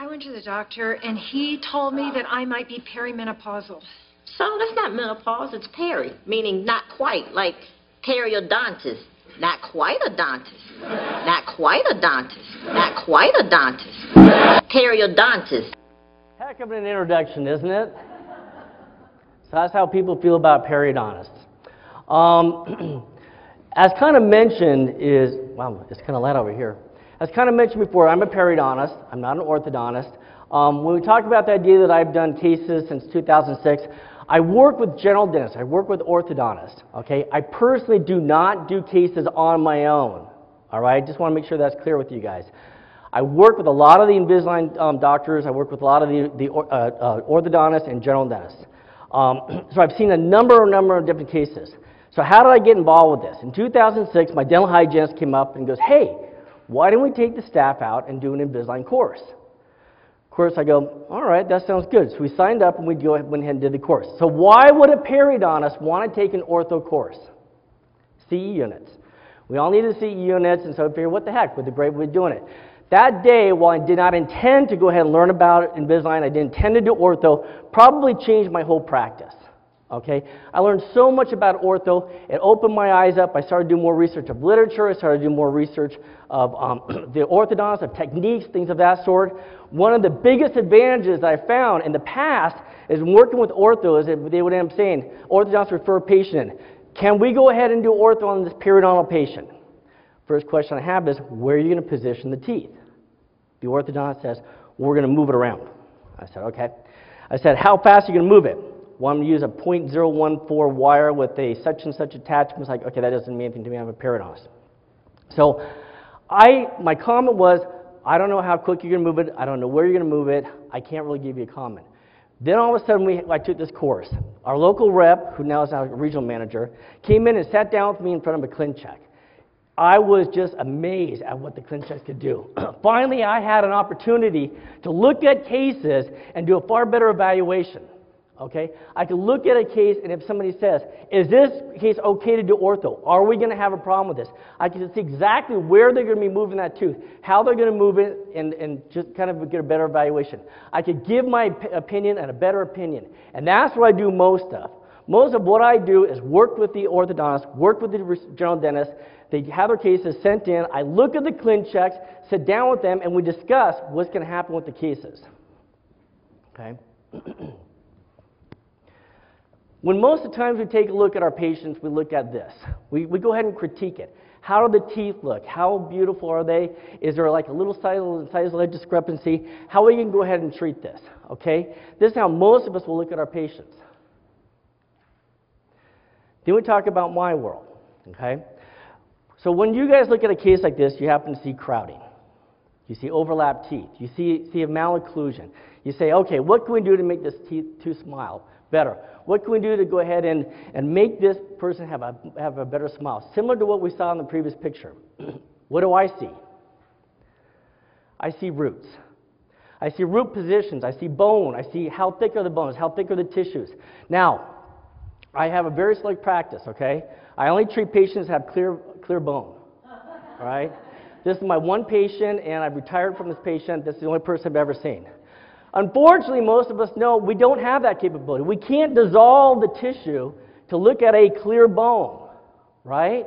I went to the doctor and he told me that I might be perimenopausal. So that's not menopause, it's peri, meaning not quite, like periodontist. Not quite a dentist. Not quite a dentist. Not quite a dentist. Periodontist. Heck of an introduction, isn't it? So that's how people feel about periodontists. Um, as kind of mentioned is, wow, it's kind of light over here. As kind of mentioned before, I'm a periodontist. I'm not an orthodontist. Um, when we talk about the idea that I've done cases since 2006, I work with general dentists. I work with orthodontists. Okay, I personally do not do cases on my own. All right, just want to make sure that's clear with you guys. I work with a lot of the Invisalign um, doctors. I work with a lot of the, the uh, uh, orthodontists and general dentists. Um, so I've seen a number, number of different cases. So how did I get involved with this? In 2006, my dental hygienist came up and goes, "Hey, why don't we take the staff out and do an Invisalign course?" Of course, I go, all right, that sounds good. So we signed up and we go, went ahead and did the course. So why would a periodontist want to take an ortho course? CE units. We all needed CE units, and so I figured, what the heck, with the great way of doing it. That day, while I did not intend to go ahead and learn about Invisalign, I did intend to do ortho, probably changed my whole practice. Okay? I learned so much about ortho. It opened my eyes up. I started doing more research of literature. I started doing more research of um, the orthodontists, of techniques, things of that sort. One of the biggest advantages I found in the past is working with ortho is that they would end up saying, orthodontists refer a patient in. Can we go ahead and do ortho on this periodontal patient? First question I have is, where are you going to position the teeth? The orthodontist says, we're going to move it around. I said, okay. I said, how fast are you going to move it? Going to use a .014 wire with a such and such attachment. It's like, okay, that doesn't mean anything to me. I'm a periodontist. So I, my comment was, I don't know how quick you're going to move it. I don't know where you're going to move it. I can't really give you a comment. Then all of a sudden, we, I took this course. Our local rep, who now is our regional manager, came in and sat down with me in front of a ClinCheck. I was just amazed at what the ClinChecks could do. Finally, I had an opportunity to look at cases and do a far better evaluation. Okay? I can look at a case, and if somebody says, Is this case okay to do ortho? Are we going to have a problem with this? I can see exactly where they're going to be moving that tooth, how they're going to move it, and, and just kind of get a better evaluation. I could give my opinion and a better opinion. And that's what I do most of. Most of what I do is work with the orthodontist, work with the general dentist. They have their cases sent in. I look at the ClinChecks, sit down with them, and we discuss what's going to happen with the cases. Okay? When most of the times we take a look at our patients, we look at this. We, we go ahead and critique it. How do the teeth look? How beautiful are they? Is there like a little size, size discrepancy? How we can go ahead and treat this, okay? This is how most of us will look at our patients. Then we talk about my world, okay? So when you guys look at a case like this, you happen to see crowding. You see overlapped teeth. You see, see a malocclusion. You say, okay, what can we do to make this teeth tooth smile better? What can we do to go ahead and, and make this person have a, have a better smile? Similar to what we saw in the previous picture. what do I see? I see roots. I see root positions. I see bone. I see how thick are the bones, how thick are the tissues. Now, I have a very select practice, okay? I only treat patients that have clear, clear bone, all right? This is my one patient, and I've retired from this patient. This is the only person I've ever seen. Unfortunately, most of us know we don't have that capability. We can't dissolve the tissue to look at a clear bone, right?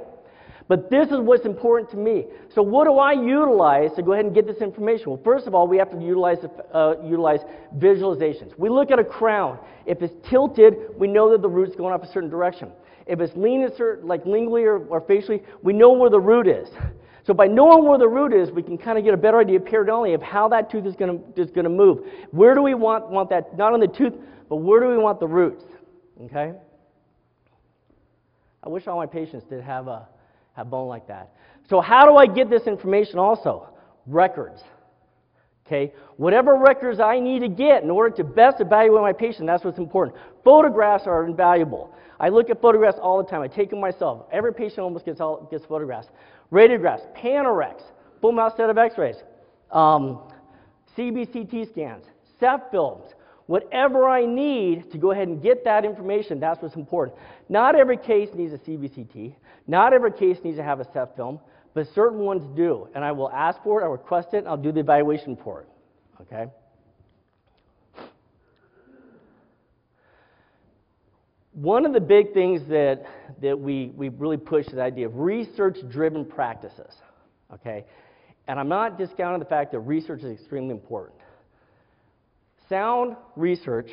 But this is what's important to me. So, what do I utilize to go ahead and get this information? Well, first of all, we have to utilize, uh, utilize visualizations. We look at a crown. If it's tilted, we know that the root's going off a certain direction. If it's leaning like lingually or, or facially, we know where the root is. So by knowing where the root is, we can kind of get a better idea periodontially of how that tooth is going to is going to move. Where do we want want that? Not on the tooth, but where do we want the roots? Okay. I wish all my patients did have a have bone like that. So how do I get this information? Also, records. Okay, whatever records I need to get in order to best evaluate my patient, that's what's important. Photographs are invaluable. I look at photographs all the time. I take them myself. Every patient almost gets, all, gets photographs radiographs, Panorex, full mouth set of x-rays, um, CBCT scans, Ceph films, whatever I need to go ahead and get that information, that's what's important. Not every case needs a CBCT. Not every case needs to have a Ceph film, but certain ones do. And I will ask for it, I request it, and I'll do the evaluation for it. Okay? One of the big things that, that we, we really push is the idea of research driven practices. Okay? And I'm not discounting the fact that research is extremely important. Sound research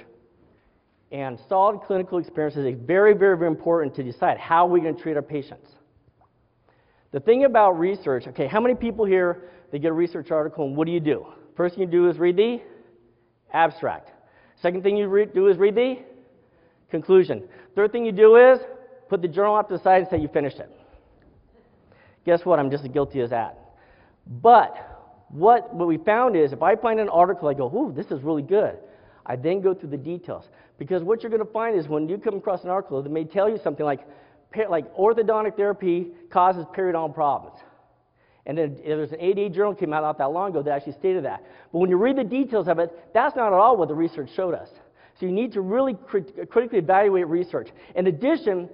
and solid clinical experience is very, very, very important to decide how we're going to treat our patients. The thing about research, okay, how many people here they get a research article and what do you do? First thing you do is read the abstract. Second thing you do is read the conclusion. Third thing you do is put the journal off to the side and say you finished it. Guess what? I'm just as guilty as that. But what, what we found is if I find an article, I go, ooh, this is really good. I then go through the details. Because what you're going to find is when you come across an article that may tell you something like, like orthodontic therapy causes periodontal problems. And then there's an ADA journal came out not that long ago that actually stated that. But when you read the details of it, that's not at all what the research showed us. So you need to really crit- critically evaluate research. In addition,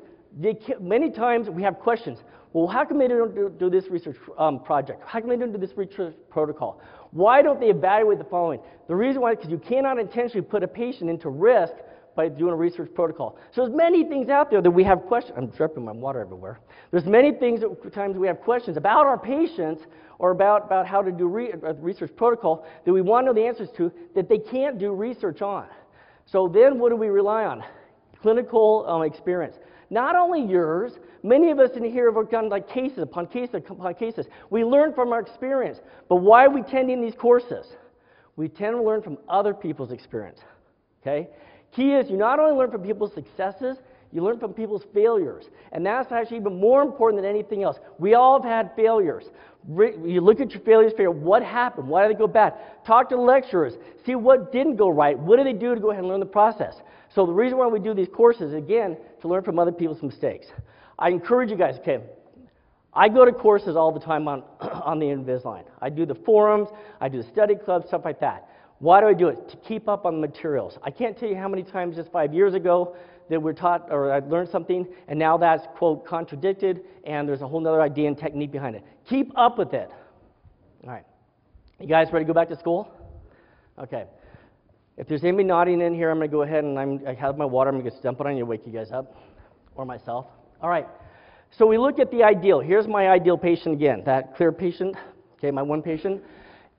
many times we have questions. Well, how come they don't do, do this research um, project? How come they don't do this research protocol? Why don't they evaluate the following? The reason why is because you cannot intentionally put a patient into risk by doing a research protocol. So there's many things out there that we have questions. I'm dripping my water everywhere. There's many things that times we have questions about our patients or about, about how to do re, a research protocol that we want to know the answers to that they can't do research on. So then what do we rely on? Clinical um, experience. Not only yours, many of us in here have done like cases upon cases upon cases. We learn from our experience. But why are we attending these courses? We tend to learn from other people's experience. Okay? Key is you not only learn from people's successes, you learn from people's failures. And that's actually even more important than anything else. We all have had failures. You look at your failures, figure out what happened, why did they go bad. Talk to lecturers, see what didn't go right, what did they do to go ahead and learn the process. So the reason why we do these courses, again, to learn from other people's mistakes. I encourage you guys, okay, I go to courses all the time on, on the Invisalign. I do the forums, I do the study clubs, stuff like that. Why do I do it? To keep up on the materials. I can't tell you how many times just five years ago that we're taught or I learned something, and now that's, quote, contradicted, and there's a whole other idea and technique behind it. Keep up with it. All right. You guys ready to go back to school? Okay. If there's anybody nodding in here, I'm going to go ahead and I'm, I have my water. I'm going to dump it on you, wake you guys up, or myself. All right. So we look at the ideal. Here's my ideal patient again. That clear patient. Okay, my one patient.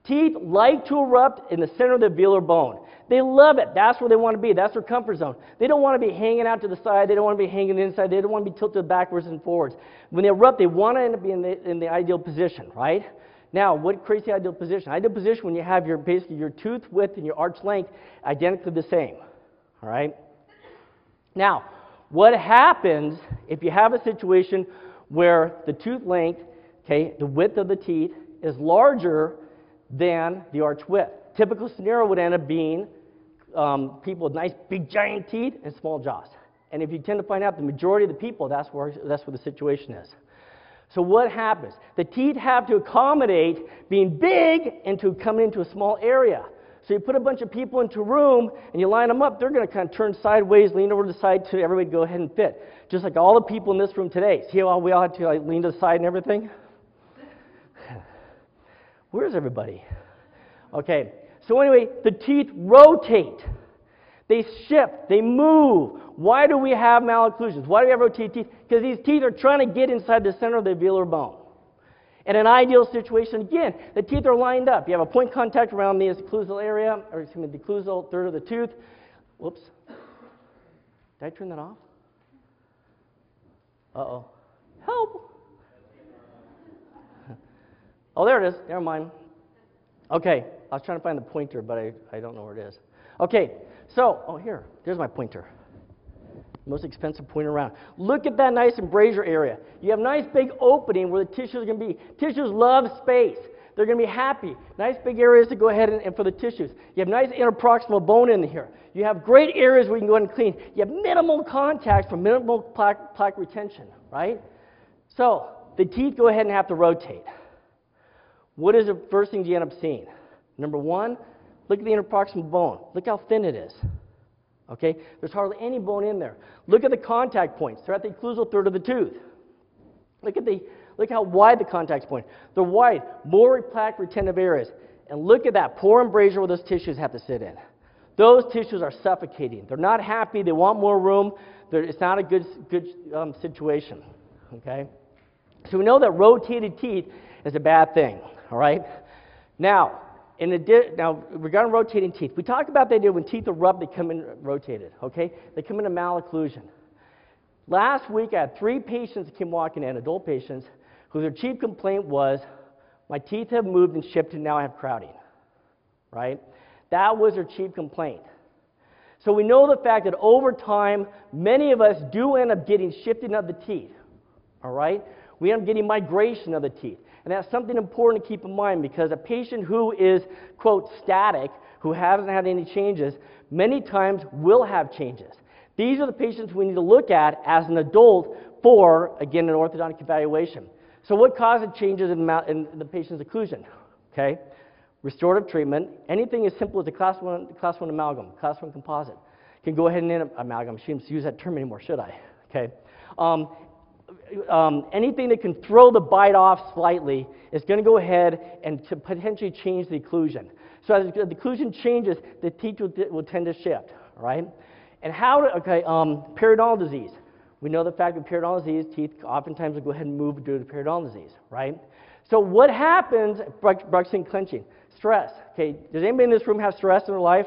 Teeth like to erupt in the center of the alveolar bone. They love it. That's where they want to be. That's their comfort zone. They don't want to be hanging out to the side. They don't want to be hanging inside. They don't want to be tilted backwards and forwards. When they erupt, they want to end up in the, in the ideal position, right? Now, what creates the ideal position? Ideal position when you have your basically your tooth width and your arch length identically the same. All right? Now, what happens if you have a situation where the tooth length, okay, the width of the teeth is larger than the arch width? Typical scenario would end up being um, people with nice big giant teeth and small jaws. And if you tend to find out the majority of the people, that's where, that's where the situation is. So what happens? The teeth have to accommodate being big and to come into a small area. So you put a bunch of people into a room and you line them up, they're going to kind of turn sideways, lean over to the side to everybody go ahead and fit. Just like all the people in this room today. See how we all had to like, lean to the side and everything? Where's everybody? Okay. So anyway, the teeth rotate. They shift, they move. Why do we have malocclusions? Why do we have rotated teeth? Because these teeth are trying to get inside the center of the alveolar bone. In an ideal situation, again, the teeth are lined up. You have a point contact around the occlusal area, or excuse me, the occlusal third of the tooth. Whoops. Did I turn that off? Uh oh. Help! Oh, there it is. Never mind. Okay, I was trying to find the pointer, but I, I don't know where it is. Okay, so, oh, here, there's my pointer. Most expensive pointer around. Look at that nice embrasure area. You have nice big opening where the tissues are going to be. Tissues love space. They're going to be happy. Nice big areas to go ahead and, and for the tissues. You have nice interproximal bone in here. You have great areas where you can go ahead and clean. You have minimal contact for minimal plaque, plaque retention, right? So, the teeth go ahead and have to rotate. What is the first thing you end up seeing? Number one, look at the interproximal bone. Look how thin it is. Okay? There's hardly any bone in there. Look at the contact points. They're at the occlusal third of the tooth. Look at the look how wide the contact point. They're wide, more plaque retentive areas. And look at that poor embrasure where those tissues have to sit in. those tissues are suffocating. They're not happy. They want more room. They're, it's not a good, good um, situation. Okay? So we know that rotated teeth is a bad thing. All right? Now, in addi- now regarding rotating teeth, we talked about the idea when teeth are rubbed, they come in rotated. Okay? They come into malocclusion. Last week, I had three patients that came walking in, adult patients, who their chief complaint was, my teeth have moved and shifted, and now I have crowding. Right? That was their chief complaint. So we know the fact that over time, many of us do end up getting shifting of the teeth. All right? We end up getting migration of the teeth. And that's something important to keep in mind because a patient who is, quote, static, who hasn't had any changes, many times will have changes. These are the patients we need to look at as an adult for, again, an orthodontic evaluation. So, what causes changes in, the patient's occlusion? Okay? Restorative treatment, anything as simple as a class 1, class one amalgam, class 1 composite. Can go ahead and amalgam. I shouldn't use that term anymore, should I? Okay? Um, um, anything that can throw the bite off slightly is going to go ahead and to potentially change the occlusion. So as the occlusion changes, the teeth will, will tend to shift, right? And how, okay, um, periodontal disease. We know the fact that periodontal disease, teeth oftentimes will go ahead and move due to periodontal disease, right? So what happens, Bruxing clenching? Stress, okay? Does anybody in this room have stress in their life?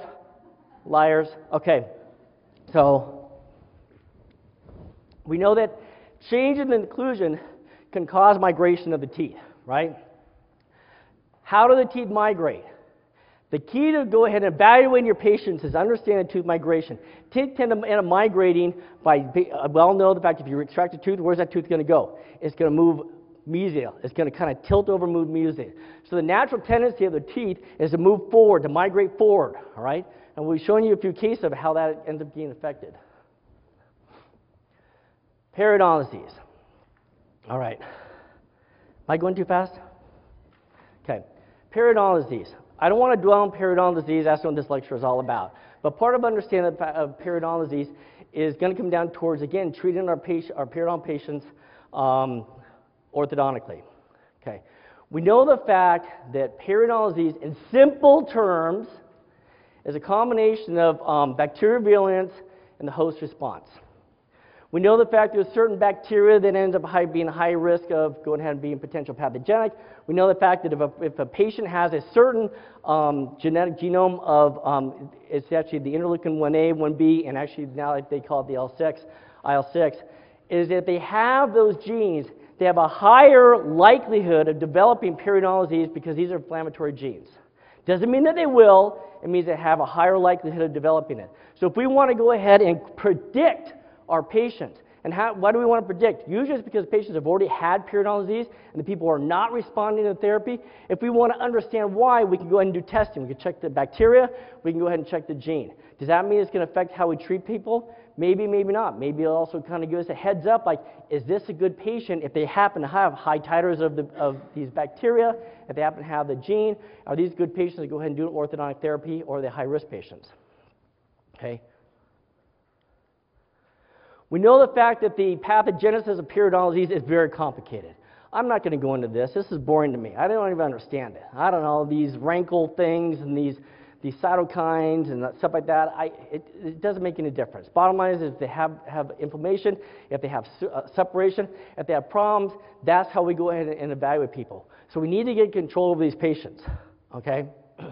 Liars, okay. So we know that changes in occlusion can cause migration of the teeth, right? How do the teeth migrate? The key to go ahead and evaluate your patients is understanding tooth migration. Teeth tend to end up migrating by, uh, well know the fact if you extract a tooth, where's that tooth going to go? It's going to move mesial. It's going to kind of tilt over, move mesial. So the natural tendency of the teeth is to move forward, to migrate forward, all right? And we've shown you a few cases of how that ends up getting affected. Periodontal disease. All right. Am I going too fast? Okay. Periodontal disease. I don't want to dwell on periodontal disease. That's what this lecture is all about. But part of understanding of periodontal disease is going to come down towards, again, treating our, patient, our periodontal patients um, orthodontically. Okay. We know the fact that periodontal disease, in simple terms, is a combination of um, bacterial virulence and the host response. We know the fact there's certain bacteria that ends up high, being high risk of going ahead and being potential pathogenic. We know the fact that if a, if a patient has a certain um, genetic genome of, um, it's actually the interleukin 1A, 1B, and actually now they call it the L6, IL6, is that if they have those genes, they have a higher likelihood of developing periodontal disease because these are inflammatory genes. Doesn't mean that they will, it means they have a higher likelihood of developing it. So if we want to go ahead and predict our patients. And how, why do we want to predict? Usually it's because patients have already had periodontal disease and the people are not responding to therapy. If we want to understand why, we can go ahead and do testing. We can check the bacteria, we can go ahead and check the gene. Does that mean it's going to affect how we treat people? Maybe, maybe not. Maybe it'll also kind of give us a heads up like, is this a good patient if they happen to have high titers of, the, of these bacteria, if they happen to have the gene? Are these good patients to go ahead and do orthodontic therapy or are they high risk patients? Okay. We know the fact that the pathogenesis of periodontal disease is very complicated. I'm not going to go into this. This is boring to me. I don't even understand it. I don't know these RANKL things and these these cytokines and stuff like that. I, it, it, doesn't make any difference. Bottom line is, if they have, have inflammation, if they have uh, separation, if they have problems, that's how we go ahead and, and evaluate people. So we need to get control over these patients. Okay.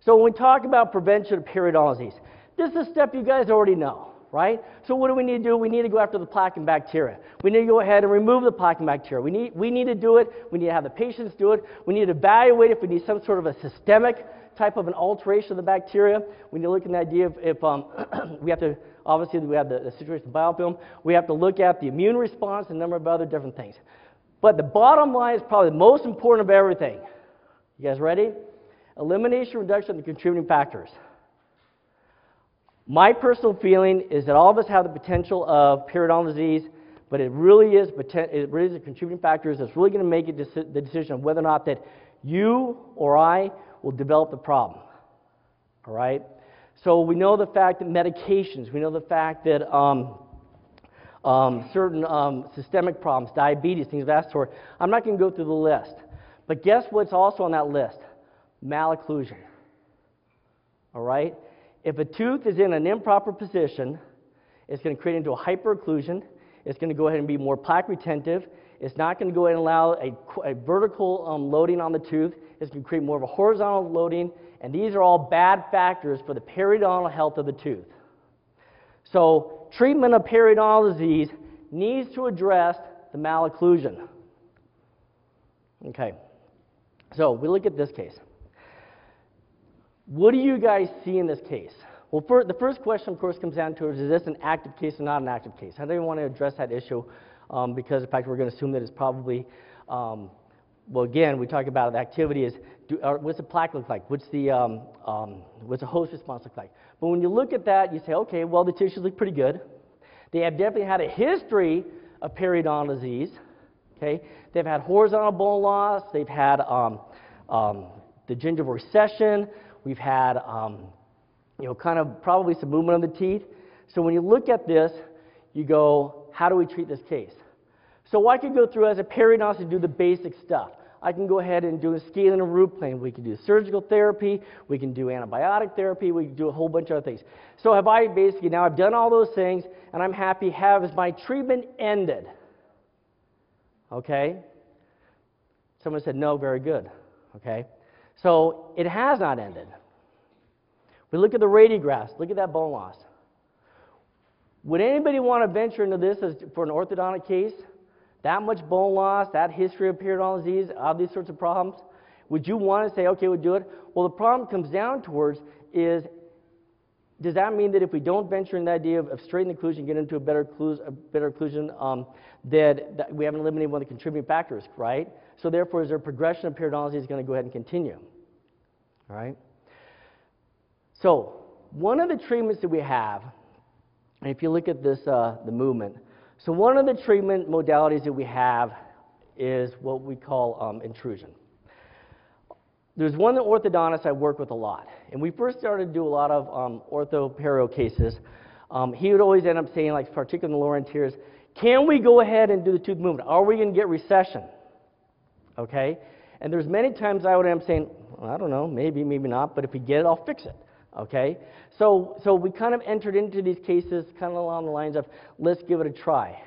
so when we talk about prevention of periodontal disease, this is stuff you guys already know right? So what do we need to do? We need to go after the plaque and bacteria. We need to go ahead and remove the plaque and bacteria. We need, we need to do it. We need to have the patients do it. We need to evaluate if we need some sort of a systemic type of an alteration of the bacteria. We need to look at the idea of if um, we have to, obviously we have the, the situation of biofilm. We have to look at the immune response and a number of other different things. But the bottom line is probably the most important of everything. You guys ready? Elimination, reduction of the contributing factors. My personal feeling is that all of us have the potential of periodontal disease, but it really is, it really is a contributing factor that's really going to make it the decision of whether or not that you or I will develop the problem. All right? So we know the fact that medications, we know the fact that um, um, certain um, systemic problems, diabetes, things of that sort. I'm not going to go through the list. But guess what's also on that list? Malocclusion. All right? If a tooth is in an improper position, it's going to create into a hyperocclusion. It's going to go ahead and be more plaque retentive. It's not going to go ahead and allow a, a vertical um, loading on the tooth. It's going to create more of a horizontal loading. And these are all bad factors for the periodontal health of the tooth. So, treatment of periodontal disease needs to address the malocclusion. Okay. So, we look at this case. What do you guys see in this case? Well, fir- the first question, of course, comes down to is this an active case or not an active case? I don't want to address that issue um, because, in fact, we're going to assume that it's probably, um, well, again, we talk about the activity is do, or what's the plaque look like? What's the, um, um, what's the host response look like? But when you look at that, you say, okay, well, the tissues look pretty good. They have definitely had a history of periodontal disease. Okay, they've had horizontal bone loss. They've had um, um, the gingival recession. We've had, um, you know, kind of probably some movement of the teeth. So when you look at this, you go, how do we treat this case? So I could go through as a periodontist and do the basic stuff. I can go ahead and do a scaling and root plane. We can do surgical therapy. We can do antibiotic therapy. We can do a whole bunch of other things. So have I basically now I've done all those things and I'm happy. Have my treatment ended? Okay. Someone said no. Very good. Okay. So it has not ended. We look at the radiographs. Look at that bone loss. Would anybody want to venture into this as, for an orthodontic case? That much bone loss, that history of periodontal disease, all these sorts of problems? Would you want to say, okay, we'll do it? Well, the problem comes down towards is does that mean that if we don't venture in the idea of, of straightening the occlusion, get into a better, occlusion, a better occlusion, um, that, that we haven't eliminated one of the contributing factors, right? So therefore, is there progression of periodontal disease going to go ahead and continue? All right? So, one of the treatments that we have, and if you look at this, uh, the movement, so one of the treatment modalities that we have is what we call um, intrusion. There's one that orthodontists I work with a lot, and we first started to do a lot of um, orthoperio cases. Um, he would always end up saying, like particularly in the lower anteriors, can we go ahead and do the tooth movement? Are we going to get recession? Okay? And there's many times I would up saying, well, I don't know, maybe, maybe not, but if we get it, I'll fix it. Okay? So, so we kind of entered into these cases kind of along the lines of, let's give it a try.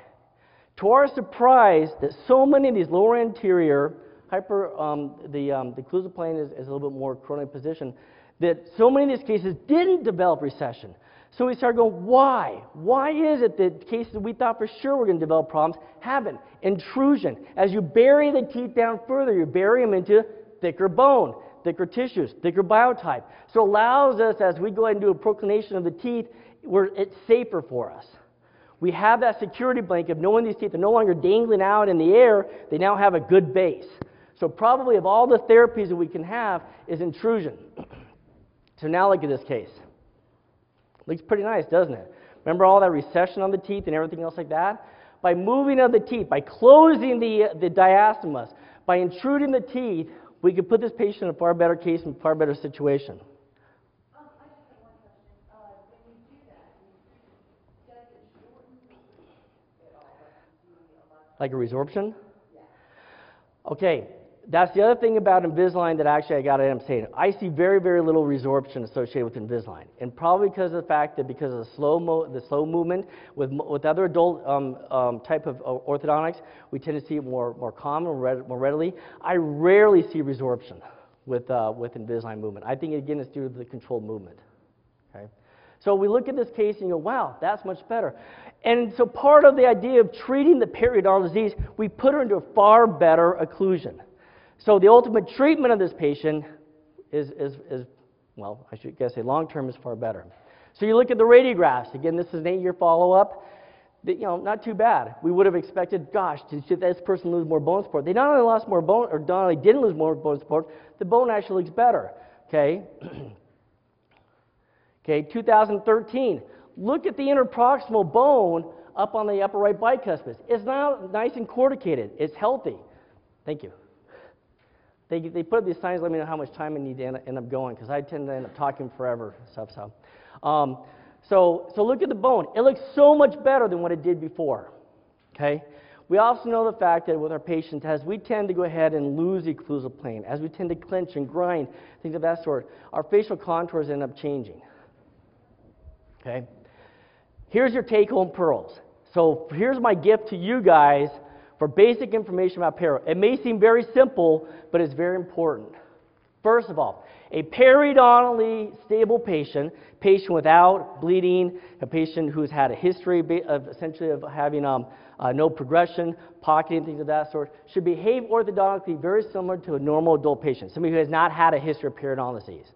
To our surprise, that so many of these lower anterior, hyper, um, the, um, the occlusal plane is, is a little bit more coronary position, that so many of these cases didn't develop recession. So we started going, why? Why is it that cases we thought for sure were going to develop problems haven't? Intrusion. As you bury the teeth down further, you bury them into thicker bone, thicker tissues, thicker biotype. So it allows us, as we go ahead and do a proclination of the teeth, where it's safer for us. We have that security blanket of knowing these teeth are no longer dangling out in the air, they now have a good base. So probably of all the therapies that we can have is intrusion. so now look at this case. Looks pretty nice, doesn't it? Remember all that recession on the teeth and everything else like that? By moving of the teeth, by closing the, the diastemas, by intruding the teeth, we could put this patient in a far better case and far better situation. Like a resorption? Okay, that's the other thing about Invisalign that actually I got to saying. I see very, very little resorption associated with Invisalign, and probably because of the fact that because of the slow, mo- the slow movement with, with other adult um, um, type of uh, orthodontics, we tend to see it more, more common, more readily. I rarely see resorption with, uh, with Invisalign movement. I think again it's due to the controlled movement. Okay, so we look at this case and go, wow, that's much better. And so part of the idea of treating the periodontal disease, we put her into a far better occlusion. So the ultimate treatment of this patient is, is, is well, I should guess say long term is far better. So you look at the radiographs. Again, this is an eight-year follow-up. You know, not too bad. We would have expected, gosh, did this person lose more bone support? They not only lost more bone, or not only didn't lose more bone support, the bone actually looks better. Okay. okay. 2013. Look at the interproximal bone up on the upper right bicuspid. It's now nice and corticated. It's healthy. Thank you. They, they put up these signs, let me know how much time I need to end, end up going, because I tend to end up talking forever stuff. So, um, so, so look at the bone. It looks so much better than what it did before. Okay? We also know the fact that with our patients, as we tend to go ahead and lose the occlusal plane, as we tend to clench and grind, things of that sort, our facial contours end up changing. Okay? Here's your take home pearls. So here's my gift to you guys for basic information about perio. It may seem very simple, but it's very important. First of all, a periodontally stable patient, patient without bleeding, a patient who's had a history of essentially of having um, uh, no progression, pocketing, things of that sort, should behave orthodontically very similar to a normal adult patient, somebody who has not had a history of periodontal disease.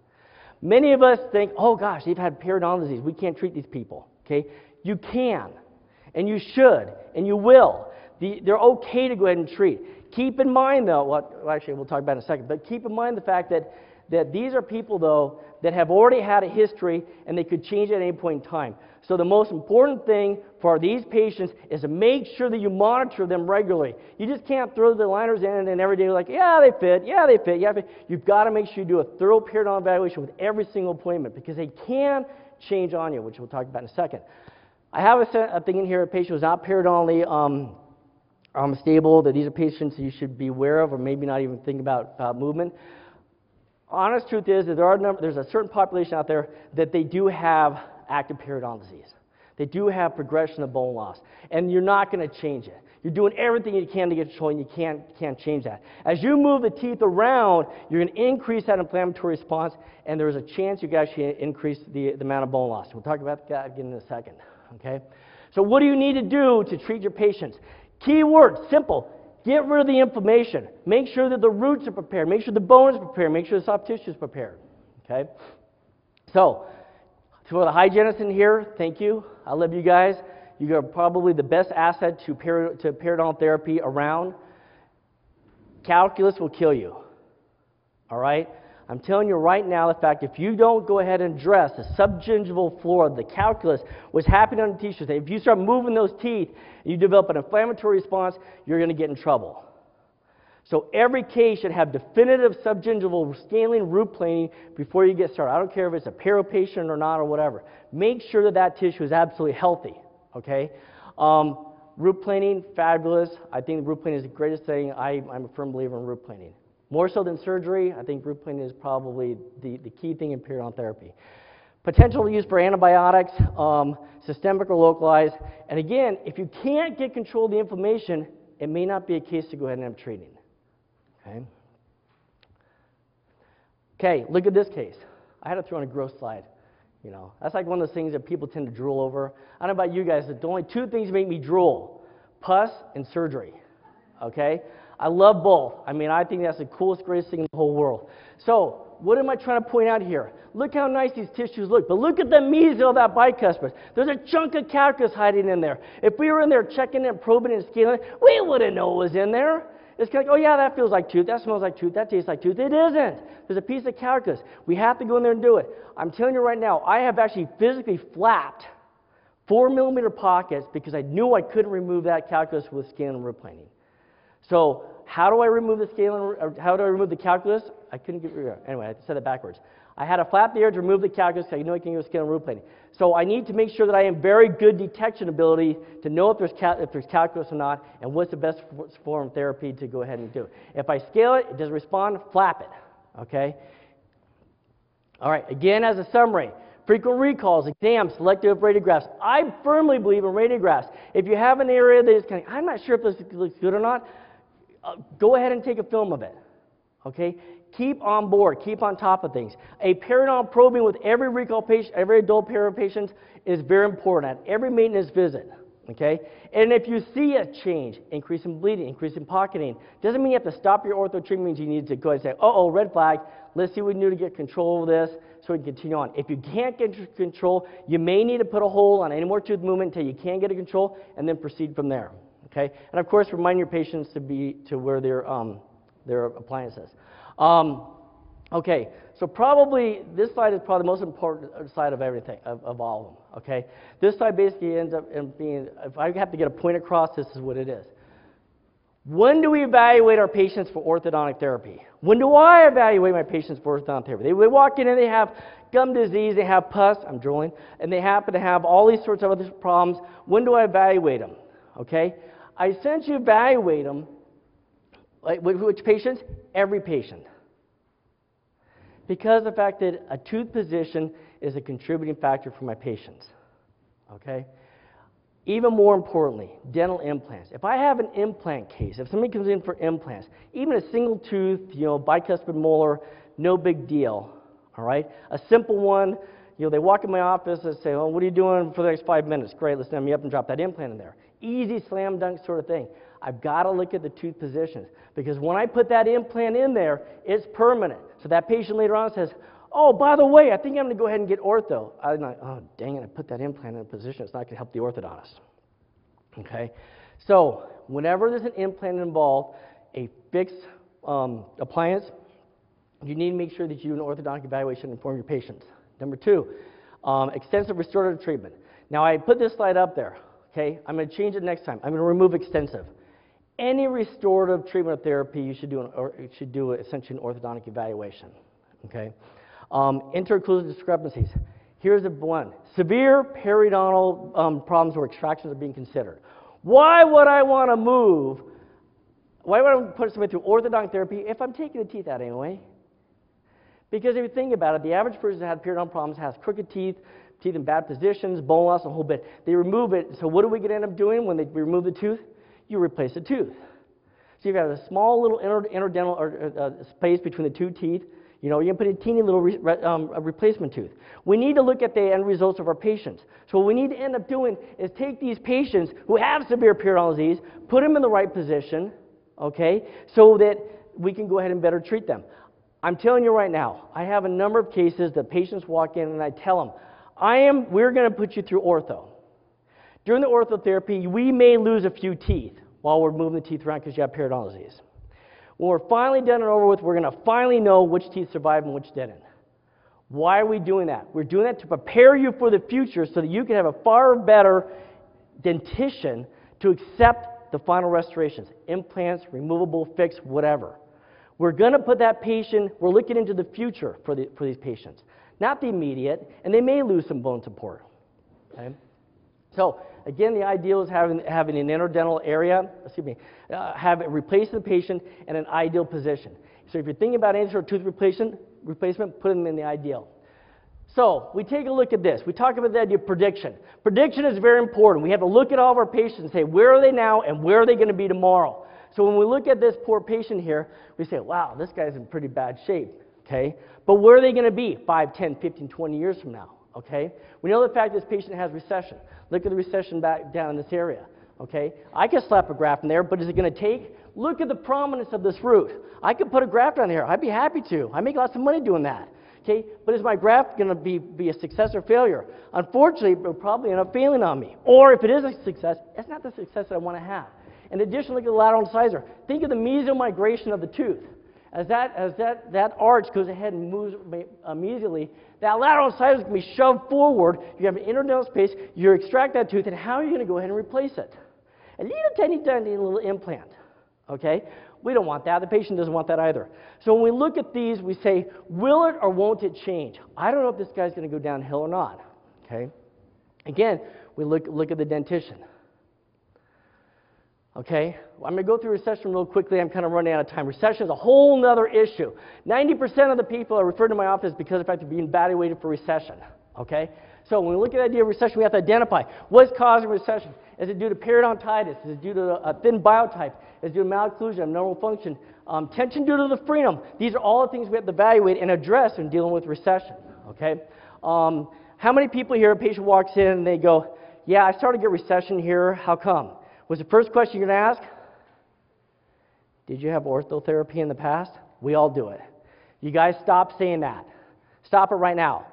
Many of us think, oh gosh, they've had periodontal disease. We can't treat these people. Okay? You can, and you should, and you will. The, they're okay to go ahead and treat. Keep in mind, though, well, actually, we'll talk about in a second, but keep in mind the fact that, that these are people, though, that have already had a history and they could change at any point in time. So, the most important thing for these patients is to make sure that you monitor them regularly. You just can't throw the liners in and every day, like, yeah, they fit, yeah, they fit, yeah, they fit. You've got to make sure you do a thorough periodontal evaluation with every single appointment because they can change on you, which we'll talk about in a second. I have a, a thing in here, a patient who's not periodontally um, um, stable, that these are patients you should be aware of or maybe not even think about uh, movement. Honest truth is that there are number, there's a certain population out there that they do have active periodontal disease. They do have progression of bone loss, and you're not going to change it. You're doing everything you can to get control, and you can't, can't change that. As you move the teeth around, you're going to increase that inflammatory response, and there's a chance you can actually increase the, the amount of bone loss. We'll talk about that again in a second. Okay? So, what do you need to do to treat your patients? Key word, simple. Get rid of the inflammation. Make sure that the roots are prepared. Make sure the bone is prepared. Make sure the soft tissue is prepared. Okay? So, to the hygienists in here, thank you. I love you guys. You are probably the best asset to, peri- to periodontal therapy around. Calculus will kill you. All right? I'm telling you right now the fact if you don't go ahead and address the subgingival flora, the calculus, what's happening on the teeth, if you start moving those teeth, you develop an inflammatory response, you're going to get in trouble. So every case should have definitive subgingival scaling root planing before you get started. I don't care if it's a perio patient or not or whatever. Make sure that that tissue is absolutely healthy. Okay. Um, root planing, fabulous. I think root planing is the greatest thing. I, I'm a firm believer in root planing. More so than surgery, I think root is probably the, the key thing in periodontal therapy. Potential use for antibiotics, um, systemic or localized. And again, if you can't get control of the inflammation, it may not be a case to go ahead and have treating. Okay? Okay, look at this case. I had to throw in a gross slide. You know, that's like one of those things that people tend to drool over. I don't know about you guys, but the only two things make me drool pus and surgery. Okay? I love both. I mean, I think that's the coolest, greatest thing in the whole world. So, what am I trying to point out here? Look how nice these tissues look, but look at the mesial of that bicuspid. There's a chunk of calculus hiding in there. If we were in there checking it, probing it, and scaling it, we wouldn't know it was in there. It's kind of like, oh yeah, that feels like tooth, that smells like tooth, that tastes like tooth. It isn't. There's a piece of calculus. We have to go in there and do it. I'm telling you right now, I have actually physically flapped four millimeter pockets because I knew I couldn't remove that calculus with scaling and root planing. So how do I remove the scaling? How do I remove the calculus? I couldn't get rid of it. Anyway, I said it backwards. I had to flap the to remove the calculus because I know I can use scaling root planing. So I need to make sure that I have very good detection ability to know if there's, if there's calculus or not and what's the best form of therapy to go ahead and do. If I scale it, it doesn't respond, flap it. Okay? All right, again, as a summary, frequent recalls, exams, selective radiographs. I firmly believe in radiographs. If you have an area that is kind of, I'm not sure if this looks good or not, uh, go ahead and take a film of it. Okay? Keep on board, keep on top of things. A periodontal probing with every recall patient, every adult perio patient is very important at every maintenance visit. Okay? And if you see a change, increase in bleeding, increase in pocketing, doesn't mean you have to stop your ortho treatment, you need to go and say, oh, oh, red flag, let's see what we can do to get control of this so we can continue on. If you can't get control, you may need to put a hold on any more tooth movement until you can get a control and then proceed from there. Okay? And of course, remind your patients to be to wear their, um, their appliances. Um, okay, so probably this slide is probably the most important slide of everything, of, of all of them. Okay? This slide basically ends up in being, if I have to get a point across, this is what it is. When do we evaluate our patients for orthodontic therapy? When do I evaluate my patients for orthodontic therapy? They, they walk in and they have gum disease, they have pus, I'm drooling, and they happen to have all these sorts of other problems. When do I evaluate them? Okay? I essentially evaluate them, like which patients? Every patient. Because of the fact that a tooth position is a contributing factor for my patients. Okay? Even more importantly, dental implants. If I have an implant case, if somebody comes in for implants, even a single tooth, you know, bicuspid molar, no big deal. All right? A simple one, you know, they walk in my office and say, Oh, what are you doing for the next five minutes? Great, let's stand me up and drop that implant in there. Easy slam dunk sort of thing. I've got to look at the tooth positions because when I put that implant in there, it's permanent. So that patient later on says, Oh, by the way, I think I'm going to go ahead and get ortho. I'm like, Oh, dang it, I put that implant in a position. It's not going to help the orthodontist. Okay? So, whenever there's an implant involved, a fixed um, appliance, you need to make sure that you do an orthodontic evaluation and inform your patients. Number two, um, extensive restorative treatment. Now, I put this slide up there. Okay? I'm going to change it next time. I'm going to remove extensive. Any restorative treatment or therapy, you should do, an, or, you should do essentially an orthodontic evaluation. Okay? Um, discrepancies. Here's one severe periodontal um, problems where extractions are being considered. Why would I want to move? Why would I put somebody through orthodontic therapy if I'm taking the teeth out anyway? Because if you think about it, the average person that has periodontal problems has crooked teeth, teeth in bad positions, bone loss, a whole bit. They remove it. So what do we end up doing when they remove the tooth? You replace the tooth. So you've got a small little inter- interdental or, uh, space between the two teeth. You know, you can put a teeny little re- um, a replacement tooth. We need to look at the end results of our patients. So what we need to end up doing is take these patients who have severe periodontal disease, put them in the right position, okay, so that we can go ahead and better treat them. I'm telling you right now, I have a number of cases that patients walk in and I tell them, I am, we're going to put you through ortho. During the orthotherapy, we may lose a few teeth while we're moving the teeth around because you have periodontal disease. When we're finally done and over with, we're going to finally know which teeth survived and which didn't. Why are we doing that? We're doing that to prepare you for the future so that you can have a far better dentition to accept the final restorations implants, removable, fixed, whatever. We're going to put that patient, we're looking into the future for, the, for these patients, not the immediate, and they may lose some bone support. Okay? So, again, the ideal is having, having an interdental area, excuse me, uh, have it replace the patient in an ideal position. So, if you're thinking about of tooth replacement, replacement put them in the ideal. So, we take a look at this. We talk about the idea of prediction. Prediction is very important. We have to look at all of our patients and say, where are they now and where are they going to be tomorrow? So, when we look at this poor patient here, we say, wow, this guy's in pretty bad shape. Okay? But where are they going to be 5, 10, 15, 20 years from now? Okay? We know the fact this patient has recession. Look at the recession back down in this area. Okay? I can slap a graft in there, but is it going to take? Look at the prominence of this root. I could put a graft on here. I'd be happy to. I make lots of money doing that. Okay? But is my graft going to be, be a success or failure? Unfortunately, it'll probably end up failing on me. Or if it is a success, it's not the success that I want to have. In addition, look at the lateral incisor. Think of the mesial migration of the tooth. As that, as that, that arch goes ahead and moves immediately, that lateral incisor can be shoved forward. You have an interdental space. You extract that tooth, and how are you going to go ahead and replace it? A little tiny, tiny little implant. Okay? We don't want that. The patient doesn't want that either. So when we look at these, we say, will it or won't it change? I don't know if this guy's going to go downhill or not. Okay? Again, we look, look at the dentition. Okay? I'm going to go through recession real quickly. I'm kind of running out of time. Recession is a whole other issue. 90% of the people are referred to my office because of the fact they're being evaluated for recession. Okay? So when we look at the idea of recession, we have to identify what's causing recession. Is it due to periodontitis? Is it due to a thin biotype? Is it due to malocclusion, abnormal function? Um, tension due to the frenum. These are all the things we have to evaluate and address when dealing with recession. Okay? Um, how many people here, a patient walks in and they go, yeah, I started to get recession here. How come? Was the first question you're going to ask? Did you have orthotherapy in the past? We all do it. You guys stop saying that. Stop it right now.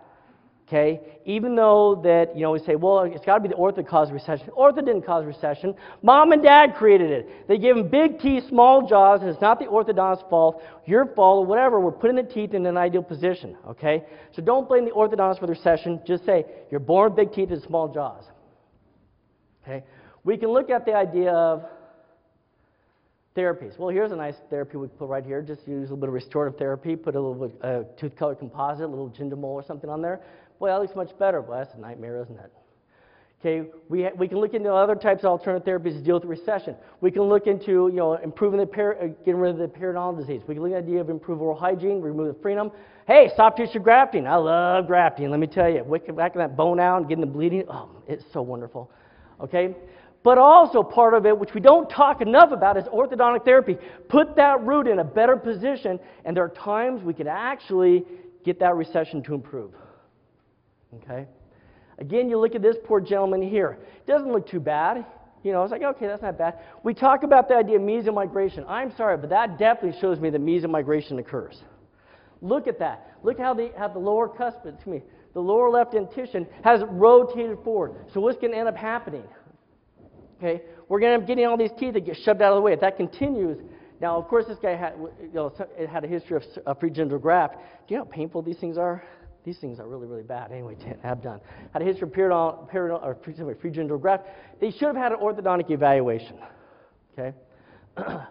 Okay? Even though that, you know, we say, well, it's got to be the ortho caused recession. Ortho didn't cause recession. Mom and dad created it. They gave them big teeth, small jaws, and it's not the orthodontist's fault, your fault, or whatever. We're putting the teeth in an ideal position. Okay? So don't blame the orthodontist for the recession. Just say, you're born with big teeth and small jaws. Okay? We can look at the idea of therapies. Well, here's a nice therapy we put right here. Just use a little bit of restorative therapy. Put a little bit uh, tooth color composite, a little gingival or something on there. Boy, that looks much better. Boy, that's a nightmare, isn't it? Okay, we, we can look into other types of alternative therapies to deal with recession. We can look into, you know, improving the, per- uh, getting rid of the periodontal disease. We can look at the idea of improve oral hygiene, remove the frenum. Hey, soft tissue grafting. I love grafting. Let me tell you, wicking back that bone out and getting the bleeding. Oh, it's so wonderful. Okay? But also part of it, which we don't talk enough about, is orthodontic therapy. Put that root in a better position, and there are times we can actually get that recession to improve. Okay? Again, you look at this poor gentleman here. Doesn't look too bad. You know, it's like, okay, that's not bad. We talk about the idea of mesial migration. I'm sorry, but that definitely shows me that mesial migration occurs. Look at that. Look how the, how the lower cuspid, excuse me, the lower left dentition has rotated forward. So what's going to end up happening? Okay, we're going to end up getting all these teeth that get shoved out of the way. If that continues, now of course this guy had, you know, it had a history of, a of free gingival graft. Do you know how painful these things are? These things are really, really bad. Anyway, done. Had a history of periodontal, periodontal or pre- sorry, free gingival graft. They should have had an orthodontic evaluation. Okay.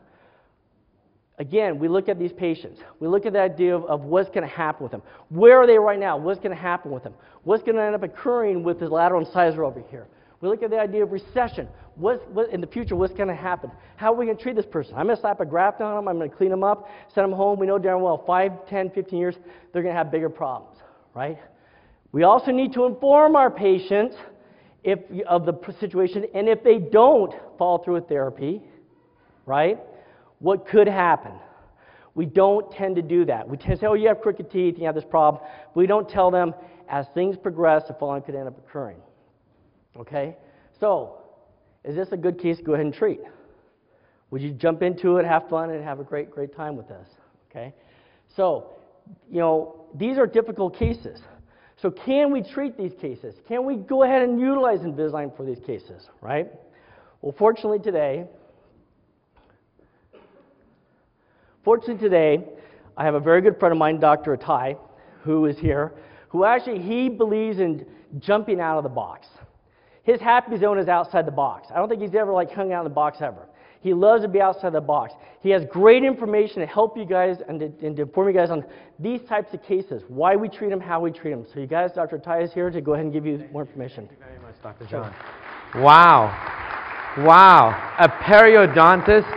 Again, we look at these patients. We look at the idea of, of what's going to happen with them. Where are they right now? What's going to happen with them? What's going to end up occurring with the lateral incisor over here? We look at the idea of recession. What's, what, in the future, what's going to happen? How are we going to treat this person? I'm going to slap a graft on them. I'm going to clean them up, send them home. We know darn well 5, 10, 15 years, they're going to have bigger problems, right? We also need to inform our patients if, of the situation, and if they don't follow through with therapy, right? What could happen? We don't tend to do that. We tend to say, oh, you have crooked teeth, you have this problem. But we don't tell them as things progress, the following could end up occurring. Okay? So, is this a good case to go ahead and treat? Would you jump into it, have fun, and have a great, great time with this? Okay? So, you know, these are difficult cases. So, can we treat these cases? Can we go ahead and utilize Invisalign for these cases, right? Well, fortunately today, Fortunately, today, I have a very good friend of mine, Dr. Atai, who is here, who actually, he believes in jumping out of the box. His happy zone is outside the box. I don't think he's ever like hung out in the box ever. He loves to be outside the box. He has great information to help you guys and to, and to inform you guys on these types of cases, why we treat them, how we treat them. So you guys, Dr. Atai is here to go ahead and give you more information. thank you very much, Dr. John. Wow. Wow. A periodontist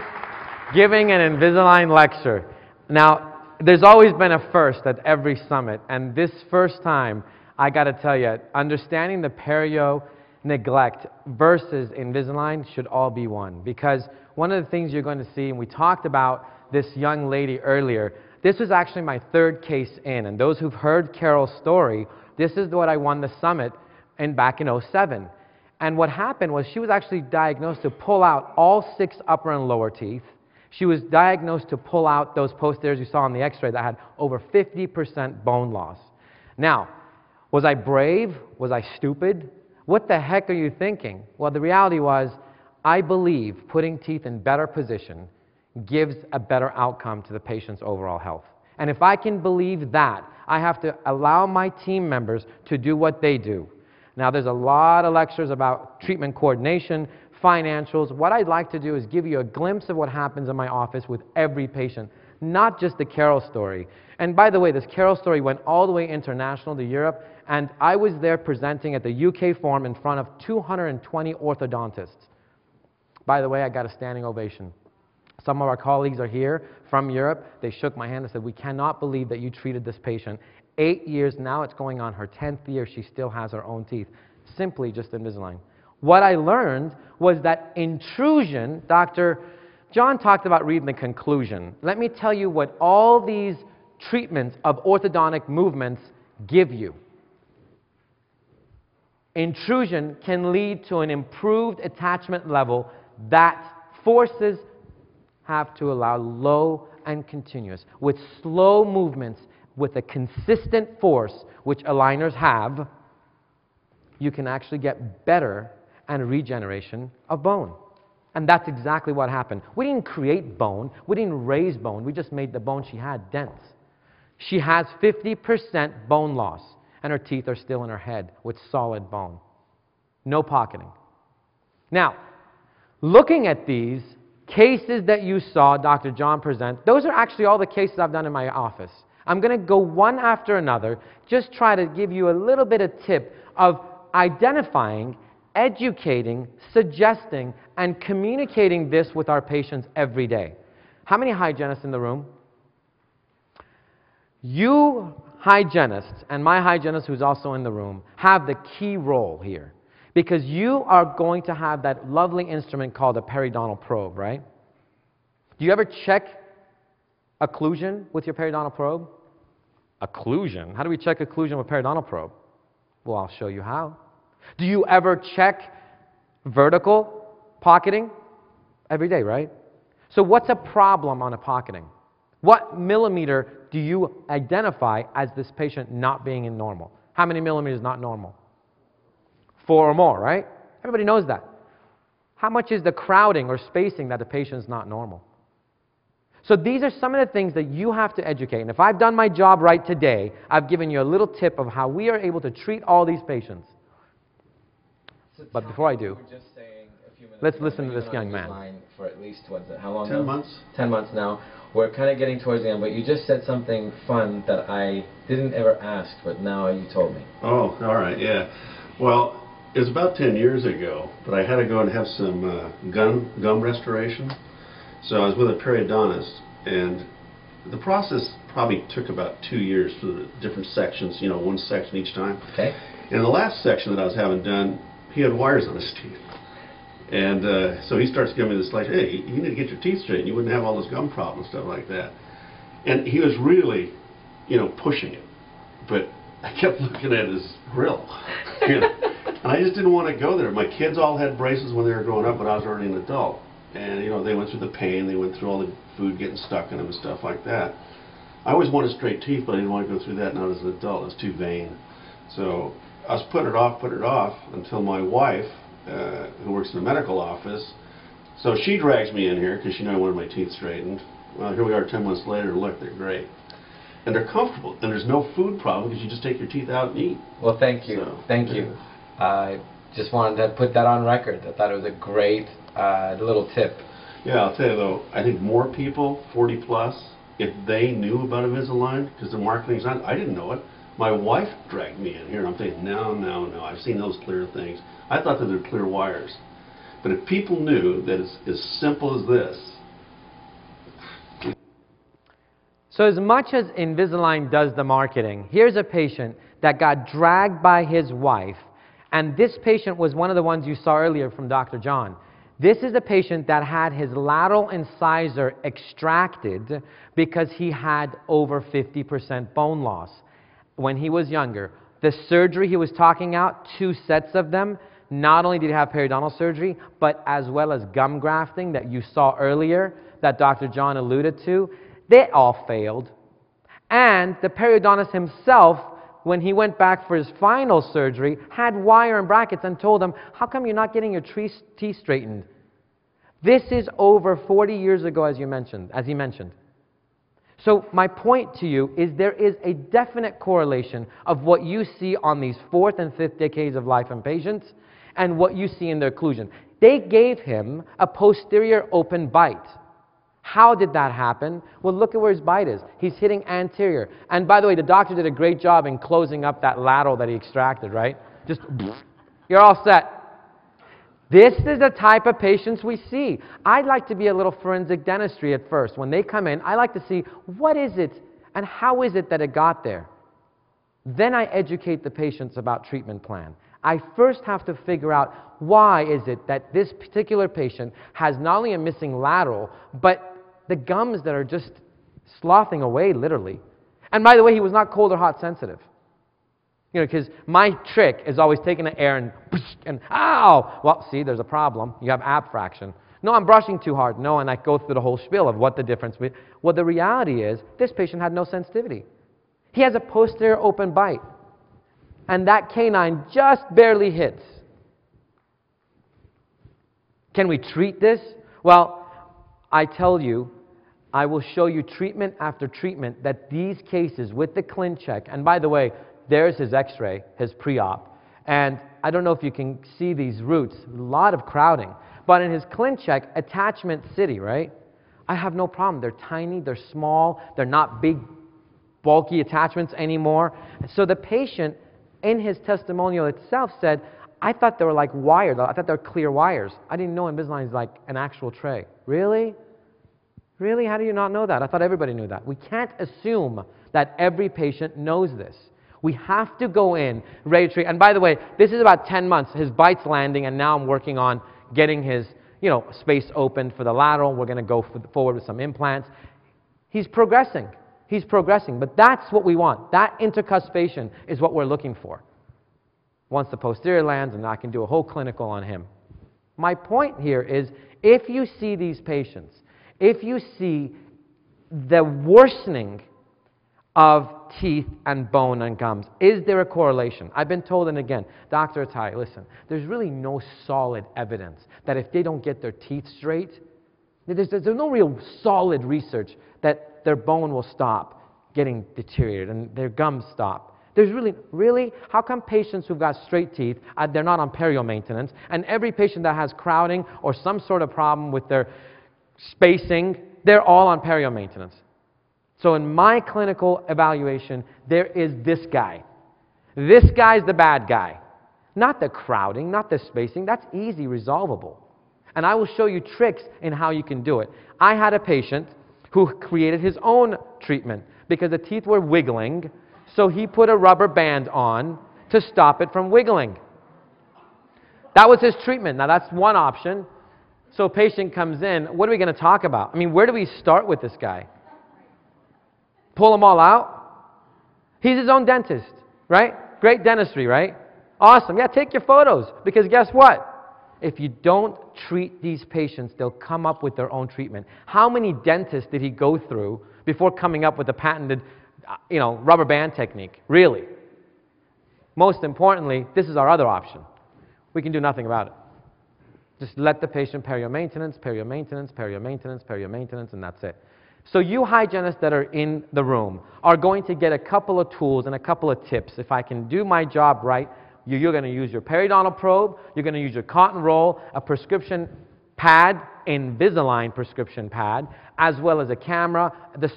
giving an Invisalign lecture. Now, there's always been a first at every summit, and this first time, I got to tell you, understanding the perio neglect versus Invisalign should all be one. Because one of the things you're going to see, and we talked about this young lady earlier, this was actually my third case in, and those who've heard Carol's story, this is what I won the summit in back in 07. And what happened was she was actually diagnosed to pull out all six upper and lower teeth. She was diagnosed to pull out those posteriors you saw on the x-ray that had over 50% bone loss. Now, was I brave? Was I stupid? What the heck are you thinking? Well, the reality was, I believe putting teeth in better position gives a better outcome to the patient's overall health. And if I can believe that, I have to allow my team members to do what they do. Now, there's a lot of lectures about treatment coordination, financials. What I'd like to do is give you a glimpse of what happens in my office with every patient, not just the Carol story. And by the way, this Carol story went all the way international to Europe, and I was there presenting at the UK Forum in front of 220 orthodontists. By the way, I got a standing ovation. Some of our colleagues are here from Europe. They shook my hand and said, We cannot believe that you treated this patient. Eight years now, it's going on her 10th year. She still has her own teeth. Simply just Invisalign. What I learned was that intrusion, Dr. John talked about reading the conclusion. Let me tell you what all these treatments of orthodontic movements give you. Intrusion can lead to an improved attachment level that forces have to allow low and continuous. With slow movements, with a consistent force, which aligners have, you can actually get better and regeneration of bone. And that's exactly what happened. We didn't create bone, we didn't raise bone, we just made the bone she had dense. She has 50% bone loss, and her teeth are still in her head with solid bone. No pocketing. Now, looking at these cases that you saw Dr. John present, those are actually all the cases I've done in my office. I'm going to go one after another, just try to give you a little bit of tip of identifying educating, suggesting, and communicating this with our patients every day. How many hygienists in the room? You hygienists and my hygienist who's also in the room have the key role here because you are going to have that lovely instrument called a periodontal probe, right? Do you ever check occlusion with your periodontal probe? Occlusion? How do we check occlusion with periodontal probe? Well, I'll show you how. Do you ever check vertical pocketing? Every day, right? So, what's a problem on a pocketing? What millimeter do you identify as this patient not being in normal? How many millimeters not normal? Four or more, right? Everybody knows that. How much is the crowding or spacing that the patient is not normal? So these are some of the things that you have to educate. And if I've done my job right today, I've given you a little tip of how we are able to treat all these patients. But before I do, just a few let's listen to this young man. For at least what's it? How long? Ten now? months. Ten months now. We're kind of getting towards the end, but you just said something fun that I didn't ever ask, but now you told me. Oh, all right, yeah. Well, it was about 10 years ago, but I had to go and have some uh, gum, gum restoration. So I was with a periodontist, and the process probably took about two years for the different sections, you know, one section each time. Okay. And the last section that I was having done, he had wires on his teeth. And uh, so he starts giving me this like, hey, you need to get your teeth straightened. You wouldn't have all this gum problem and stuff like that. And he was really, you know, pushing it. But I kept looking at his grill. You know? and I just didn't want to go there. My kids all had braces when they were growing up, but I was already an adult. And, you know, they went through the pain. They went through all the food getting stuck in them and stuff like that. I always wanted straight teeth, but I didn't want to go through that not as an adult. I was too vain. So I was putting it off, putting it off until my wife, uh, who works in the medical office, so she drags me in here because she knew I wanted my teeth straightened. Well, here we are 10 months later. Look, they're great. And they're comfortable. And there's no food problem because you just take your teeth out and eat. Well, thank you. So, thank yeah. you. I just wanted to put that on record. I thought it was a great uh, little tip. Yeah, I'll tell you though, I think more people, 40 plus, if they knew about Invisalign, because the marketing's on, I didn't know it. My wife dragged me in here, and I'm thinking, no, no, no, I've seen those clear things. I thought that they're clear wires. But if people knew that it's as simple as this, So, as much as Invisalign does the marketing, here's a patient that got dragged by his wife, and this patient was one of the ones you saw earlier from Dr. John. This is a patient that had his lateral incisor extracted because he had over 50% bone loss when he was younger. The surgery he was talking out, two sets of them, not only did he have periodontal surgery, but as well as gum grafting that you saw earlier, that Dr. John alluded to, they all failed. And the periodontist himself, when he went back for his final surgery, had wire and brackets and told him, How come you're not getting your teeth straightened? This is over 40 years ago, as you mentioned, as he mentioned. So my point to you is there is a definite correlation of what you see on these fourth and fifth decades of life in patients and what you see in the occlusion. They gave him a posterior open bite. How did that happen? Well, look at where his bite is. He's hitting anterior. And by the way, the doctor did a great job in closing up that lateral that he extracted, right? Just, you're all set. This is the type of patients we see. I'd like to be a little forensic dentistry at first. When they come in, I like to see what is it and how is it that it got there. Then I educate the patients about treatment plan. I first have to figure out why is it that this particular patient has not only a missing lateral, but the gums that are just sloughing away literally. And by the way, he was not cold or hot sensitive. You know, because my trick is always taking the air and, and ow! Well, see, there's a problem. You have abfraction. No, I'm brushing too hard. No, and I go through the whole spiel of what the difference. Well, the reality is, this patient had no sensitivity. He has a posterior open bite, and that canine just barely hits. Can we treat this? Well, I tell you, I will show you treatment after treatment that these cases with the ClinCheck, and by the way, there's his x ray, his pre op. And I don't know if you can see these roots, a lot of crowding. But in his ClinCheck, attachment city, right? I have no problem. They're tiny, they're small, they're not big, bulky attachments anymore. So the patient, in his testimonial itself, said, I thought they were like wired. I thought they were clear wires. I didn't know Invisalign is like an actual tray. Really? Really? How do you not know that? I thought everybody knew that. We can't assume that every patient knows this. We have to go in ready to treat. And by the way, this is about 10 months. His bite's landing, and now I'm working on getting his you know, space open for the lateral. We're going to go for- forward with some implants. He's progressing. He's progressing. But that's what we want. That intercuspation is what we're looking for. Once the posterior lands, and I can do a whole clinical on him. My point here is if you see these patients, if you see the worsening of teeth and bone and gums, is there a correlation? I've been told, and again, Dr. Atai, listen, there's really no solid evidence that if they don't get their teeth straight, there's, there's no real solid research that their bone will stop getting deteriorated and their gums stop. There's really, really, how come patients who've got straight teeth, uh, they're not on perio maintenance, and every patient that has crowding or some sort of problem with their spacing, they're all on perio maintenance? So in my clinical evaluation, there is this guy. This guy's the bad guy. Not the crowding, not the spacing. That's easy resolvable. And I will show you tricks in how you can do it. I had a patient who created his own treatment because the teeth were wiggling, so he put a rubber band on to stop it from wiggling. That was his treatment. Now, that's one option. So, patient comes in, what are we going to talk about? I mean, where do we start with this guy? Pull them all out? He's his own dentist, right? Great dentistry, right? Awesome. Yeah, take your photos because guess what? If you don't treat these patients, they'll come up with their own treatment. How many dentists did he go through before coming up with the patented, uh, you know, rubber band technique? Really? Most importantly, this is our other option. We can do nothing about it. Just let the patient perio maintenance, perio maintenance, perio maintenance, perio maintenance, and that's it. So you hygienists that are in the room are going to get a couple of tools and a couple of tips. If I can do my job right, you- you're going to use your periodontal probe, you're going to use your cotton roll, a prescription pad, Invisalign prescription pad, as well as a camera, the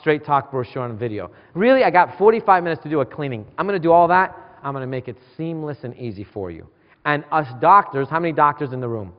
Straight Talk brochure and video. Really, I got 45 minutes to do a cleaning. I'm going to do all that. I'm going to make it seamless and easy for you. And us doctors, how many doctors in the room?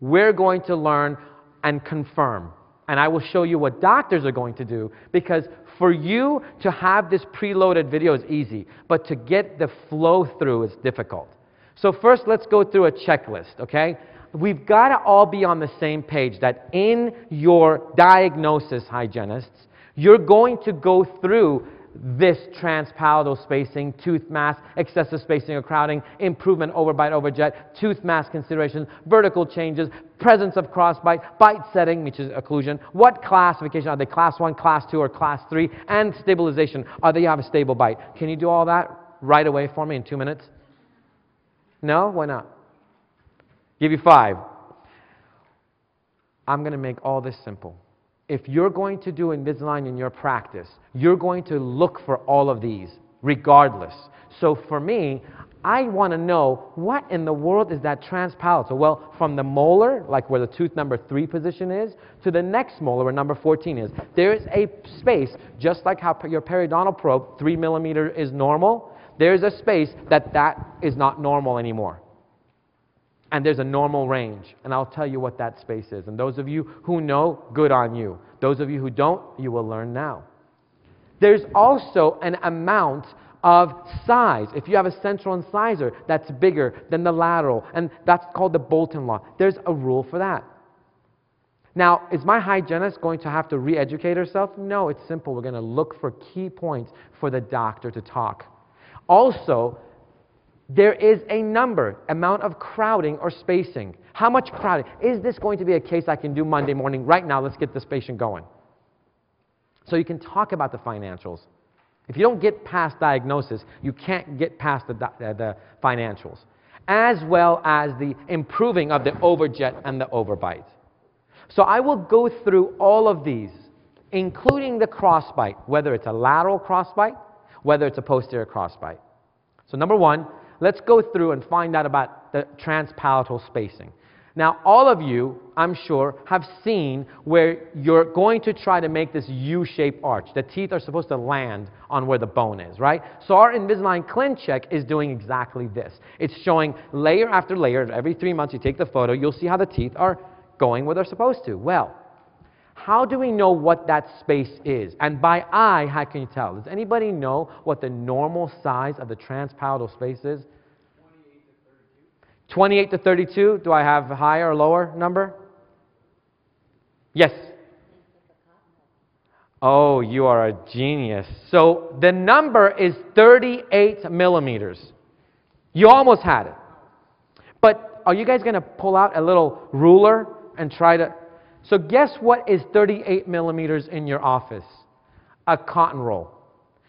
We're going to learn and confirm. And I will show you what doctors are going to do because for you to have this preloaded video is easy, but to get the flow through is difficult. So, first, let's go through a checklist, okay? We've got to all be on the same page that in your diagnosis, hygienists, you're going to go through this transpalatal spacing, tooth mass, excessive spacing or crowding, improvement overbite overjet, tooth mass considerations, vertical changes, presence of crossbite, bite setting, which is occlusion, what classification, are they class 1, class 2, or class 3, and stabilization, are they have a stable bite. Can you do all that right away for me in two minutes? No? Why not? Give you five. I'm going to make all this simple if you're going to do Invisalign in your practice, you're going to look for all of these, regardless. So for me, I want to know what in the world is that transpalatal? Well, from the molar, like where the tooth number three position is, to the next molar where number 14 is. There is a space, just like how your periodontal probe, three millimeter is normal, there's a space that that is not normal anymore and there's a normal range. And I'll tell you what that space is. And those of you who know, good on you. Those of you who don't, you will learn now. There's also an amount of size. If you have a central incisor that's bigger than the lateral, and that's called the Bolton law, there's a rule for that. Now, is my hygienist going to have to re educate herself? No, it's simple. We're going to look for key points for the doctor to talk. Also, there is a number, amount of crowding or spacing. How much crowding? Is this going to be a case I can do Monday morning? Right now, let's get this patient going. So you can talk about the financials. If you don't get past diagnosis, you can't get past the, uh, the financials, as well as the improving of the overjet and the overbite. So I will go through all of these, including the crossbite, whether it's a lateral crossbite, whether it's a posterior crossbite. So number one, let's go through and find out about the transpalatal spacing. Now, all of you, I'm sure, have seen where you're going to try to make this U-shaped arch. The teeth are supposed to land on where the bone is, right? So our Invisalign ClinCheck is doing exactly this. It's showing layer after layer. Every three months you take the photo, you'll see how the teeth are going where they're supposed to. Well, how do we know what that space is? And by eye, how can you tell? Does anybody know what the normal size of the transpalatal space is? 28 to 32. Do I have a higher or lower number? Yes. Oh, you are a genius. So the number is 38 millimeters. You almost had it. But are you guys going to pull out a little ruler and try to? So guess what is 38 millimeters in your office? A cotton roll.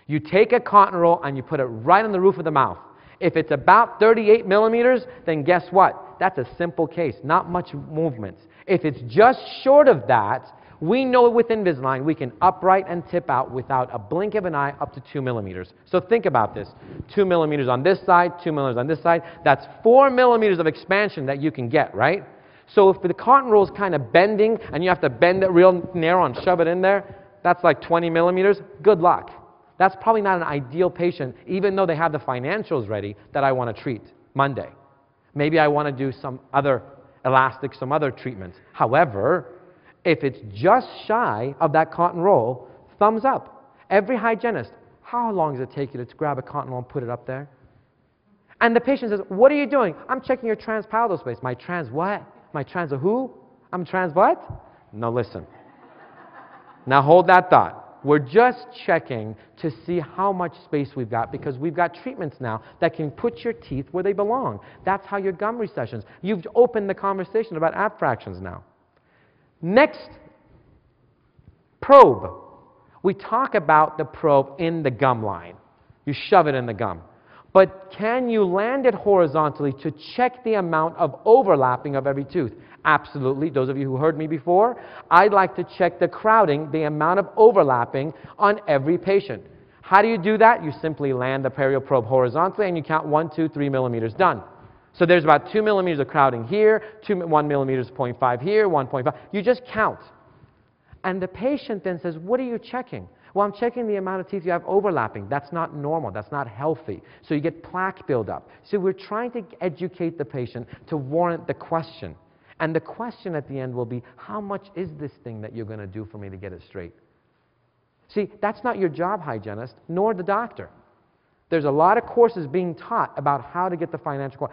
You take a cotton roll and you put it right on the roof of the mouth. If it's about 38 millimeters, then guess what? That's a simple case, not much movement. If it's just short of that, we know with Invisalign we can upright and tip out without a blink of an eye up to 2 millimeters. So think about this 2 millimeters on this side, 2 millimeters on this side. That's 4 millimeters of expansion that you can get, right? So if the cotton roll is kind of bending and you have to bend it real narrow and shove it in there, that's like 20 millimeters. Good luck. That's probably not an ideal patient, even though they have the financials ready that I want to treat Monday. Maybe I want to do some other elastic, some other treatments. However, if it's just shy of that cotton roll, thumbs up. Every hygienist, how long does it take you to grab a cotton roll and put it up there? And the patient says, What are you doing? I'm checking your transpalatal space. My trans what? My trans who? I'm trans what? No, listen. now hold that thought. We're just checking to see how much space we've got because we've got treatments now that can put your teeth where they belong. That's how your gum recessions. You've opened the conversation about abfractions now. Next, probe. We talk about the probe in the gum line. You shove it in the gum. But can you land it horizontally to check the amount of overlapping of every tooth? Absolutely. Those of you who heard me before, I'd like to check the crowding, the amount of overlapping on every patient. How do you do that? You simply land the perio probe horizontally and you count one, two, three millimeters. Done. So there's about 2 millimeters of crowding here, two, 1 millimeters 0.5 here, 1.5. You just count. And the patient then says, What are you checking? Well, I'm checking the amount of teeth you have overlapping. That's not normal. That's not healthy. So you get plaque buildup. So we're trying to educate the patient to warrant the question. And the question at the end will be, How much is this thing that you're going to do for me to get it straight? See, that's not your job, hygienist, nor the doctor. There's a lot of courses being taught about how to get the financial.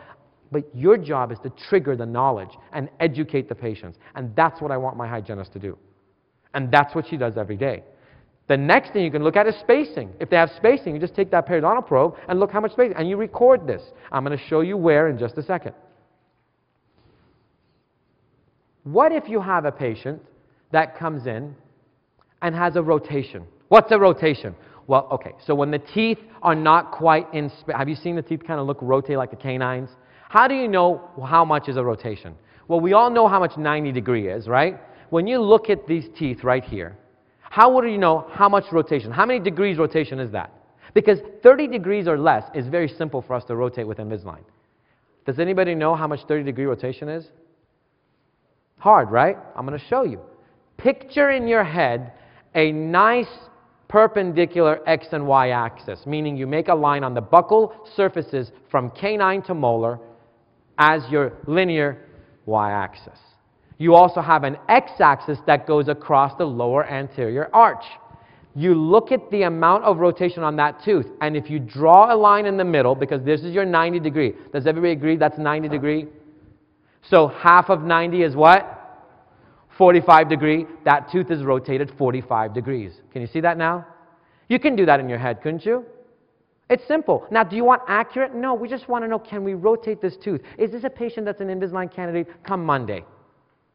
But your job is to trigger the knowledge and educate the patients. And that's what I want my hygienist to do. And that's what she does every day. The next thing you can look at is spacing. If they have spacing, you just take that periodontal probe and look how much spacing, and you record this. I'm going to show you where in just a second. What if you have a patient that comes in and has a rotation? What's a rotation? Well, okay, so when the teeth are not quite in space, have you seen the teeth kind of look rotate like the canines? How do you know how much is a rotation? Well, we all know how much 90 degree is, right? When you look at these teeth right here, how would you know how much rotation? How many degrees rotation is that? Because 30 degrees or less is very simple for us to rotate with Invisalign. Does anybody know how much 30 degree rotation is? Hard, right? I'm going to show you. Picture in your head a nice perpendicular x and y axis, meaning you make a line on the buccal surfaces from canine to molar as your linear y axis. You also have an x axis that goes across the lower anterior arch. You look at the amount of rotation on that tooth, and if you draw a line in the middle, because this is your 90 degree, does everybody agree that's 90 degree? So half of 90 is what? 45 degree. That tooth is rotated 45 degrees. Can you see that now? You can do that in your head, couldn't you? It's simple. Now, do you want accurate? No, we just want to know can we rotate this tooth? Is this a patient that's an Invisalign candidate come Monday?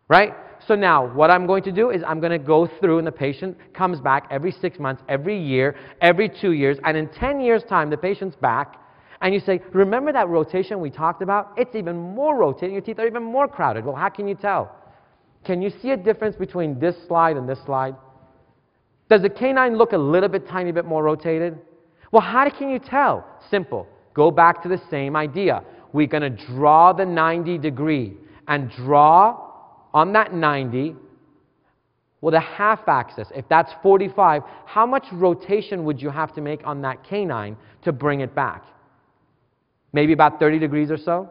Right? So now, what I'm going to do is I'm going to go through, and the patient comes back every six months, every year, every two years, and in 10 years' time, the patient's back, and you say, Remember that rotation we talked about? It's even more rotating. Your teeth are even more crowded. Well, how can you tell? Can you see a difference between this slide and this slide? Does the canine look a little bit, tiny bit more rotated? Well, how can you tell? Simple. Go back to the same idea. We're going to draw the 90 degree and draw on that 90 with a half axis. If that's 45, how much rotation would you have to make on that canine to bring it back? Maybe about 30 degrees or so?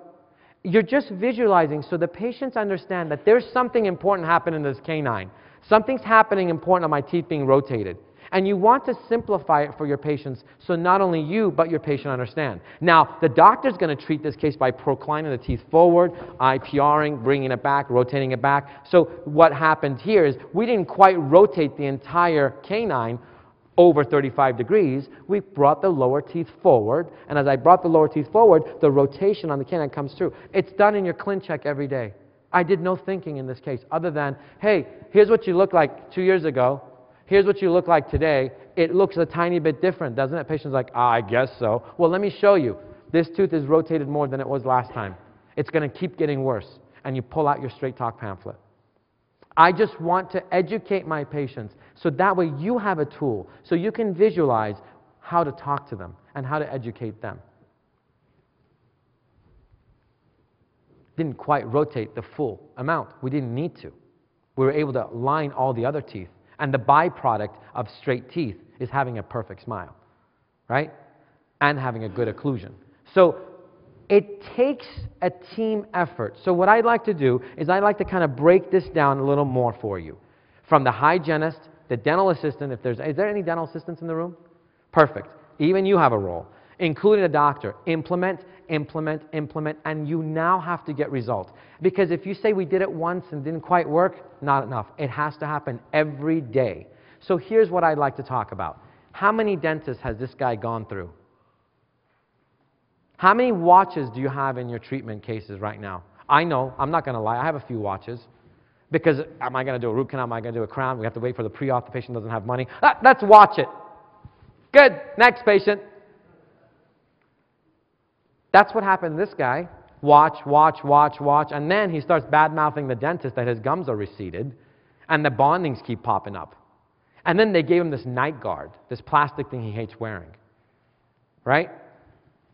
You're just visualizing so the patients understand that there's something important happening in this canine. Something's happening important on my teeth being rotated. And you want to simplify it for your patients so not only you, but your patient understand. Now, the doctor's going to treat this case by proclining the teeth forward, IPRing, bringing it back, rotating it back. So what happened here is we didn't quite rotate the entire canine over 35 degrees, we brought the lower teeth forward. And as I brought the lower teeth forward, the rotation on the canine comes through. It's done in your ClinCheck every day. I did no thinking in this case other than, hey, here's what you looked like two years ago. Here's what you look like today. It looks a tiny bit different, doesn't it? Patient's like, ah, I guess so. Well, let me show you. This tooth is rotated more than it was last time. It's going to keep getting worse. And you pull out your straight talk pamphlet. I just want to educate my patients so that way you have a tool so you can visualize how to talk to them and how to educate them. Didn't quite rotate the full amount. We didn't need to. We were able to line all the other teeth. And the byproduct of straight teeth is having a perfect smile, right? And having a good occlusion. So it takes a team effort. So what I'd like to do is I'd like to kind of break this down a little more for you. From the hygienist, the dental assistant, if there's, is there any dental assistants in the room? Perfect. Even you have a role, including a doctor. Implement, implement, implement, and you now have to get results. Because if you say we did it once and didn't quite work, not enough. It has to happen every day. So here's what I'd like to talk about. How many dentists has this guy gone through? How many watches do you have in your treatment cases right now? I know, I'm not going to lie, I have a few watches. Because am I going to do a root canal? Am I going to do a crown? We have to wait for the pre-op. The patient doesn't have money. Ah, let's watch it. Good. Next patient. That's what happened to this guy. Watch, watch, watch, watch. And then he starts bad mouthing the dentist that his gums are receded and the bondings keep popping up. And then they gave him this night guard, this plastic thing he hates wearing. Right?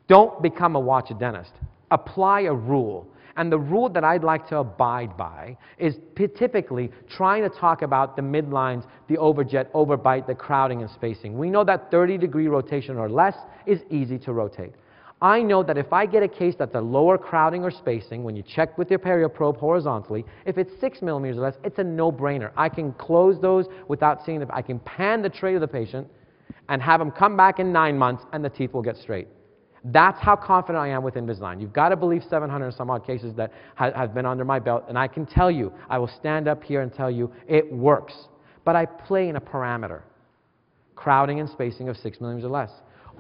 Don't become a watch a dentist. Apply a rule. And the rule that I'd like to abide by is typically trying to talk about the midlines, the overjet, overbite, the crowding and spacing. We know that 30 degree rotation or less is easy to rotate. I know that if I get a case that's a lower crowding or spacing, when you check with your perioprobe horizontally, if it's 6 millimeters or less, it's a no-brainer. I can close those without seeing them. I can pan the tray of the patient and have them come back in nine months and the teeth will get straight. That's how confident I am with Invisalign. You've got to believe 700 and some odd cases that ha have been under my belt, and I can tell you, I will stand up here and tell you, it works. But I play in a parameter, crowding and spacing of 6 millimeters or less.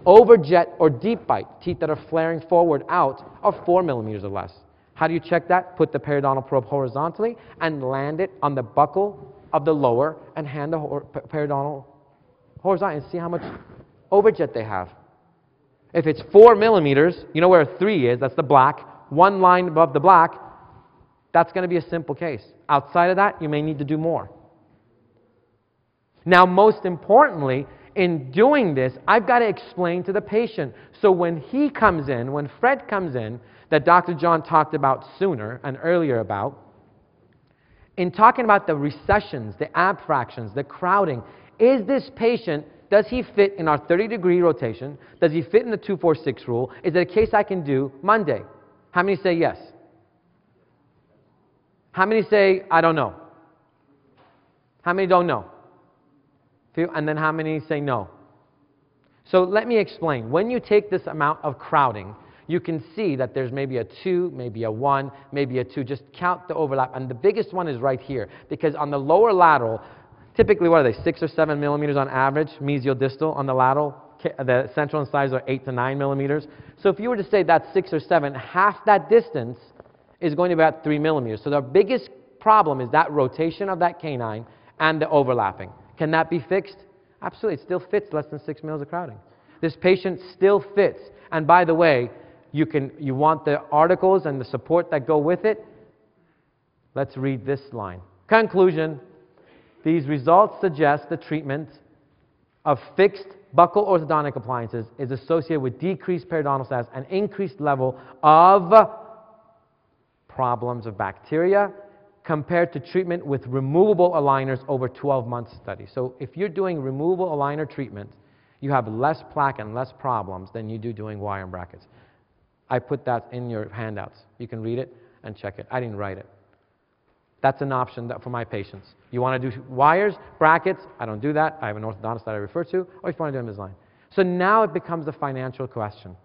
Overjet or deep bite, teeth that are flaring forward out, are 4 millimeters or less. How do you check that? Put the periodontal probe horizontally and land it on the buccal of the lower and hand the periodontal horizontally and see how much overjet they have. If it's four millimeters, you know where three is, that's the black, one line above the black, that's going to be a simple case. Outside of that, you may need to do more. Now, most importantly, in doing this, I've got to explain to the patient. So when he comes in, when Fred comes in, that Dr. John talked about sooner and earlier about, in talking about the recessions, the abfractions, the crowding, is this patient does he fit in our 30 degree rotation? Does he fit in the 246 rule? Is it a case I can do Monday? How many say yes? How many say, I don't know? How many don't know? Few, and then how many say no? So let me explain. When you take this amount of crowding, you can see that there's maybe a 2, maybe a 1, maybe a 2. Just count the overlap. And the biggest one is right here because on the lower lateral, Typically, what are they, six or seven millimeters on average, mesial distal on the lateral? The central incisors are eight to nine millimeters. So if you were to say that's six or seven, half that distance is going to be about three millimeters. So the biggest problem is that rotation of that canine and the overlapping. Can that be fixed? Absolutely. It still fits less than six mils of crowding. This patient still fits. And by the way, you, can, you want the articles and the support that go with it? Let's read this line. Conclusion these results suggest the treatment of fixed buccal orthodontic appliances is associated with decreased periodontal status and increased level of problems of bacteria compared to treatment with removable aligners over 12 months study. So if you're doing removable aligner treatment, you have less plaque and less problems than you do doing wire and brackets. I put that in your handouts. You can read it and check it. I didn't write it. That's an option that for my patients. You want to do wires, brackets, I don't do that. I have an orthodontist that I refer to, or if you want to do Invisalign. So now it becomes a financial question.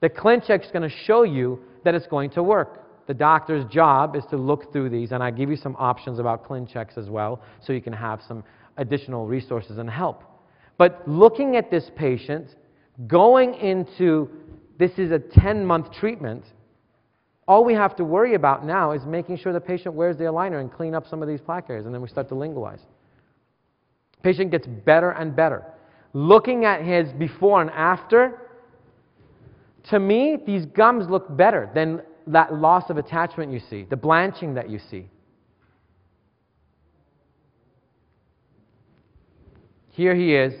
The ClinCheck is going to show you that it's going to work. The doctor's job is to look through these, and I give you some options about ClinChecks as well, so you can have some additional resources and help. But looking at this patient, going into this is a 10 month treatment, all we have to worry about now is making sure the patient wears the aligner and clean up some of these plaque areas, and then we start to lingualize. Patient gets better and better. Looking at his before and after, to me, these gums look better than that loss of attachment you see, the blanching that you see. Here he is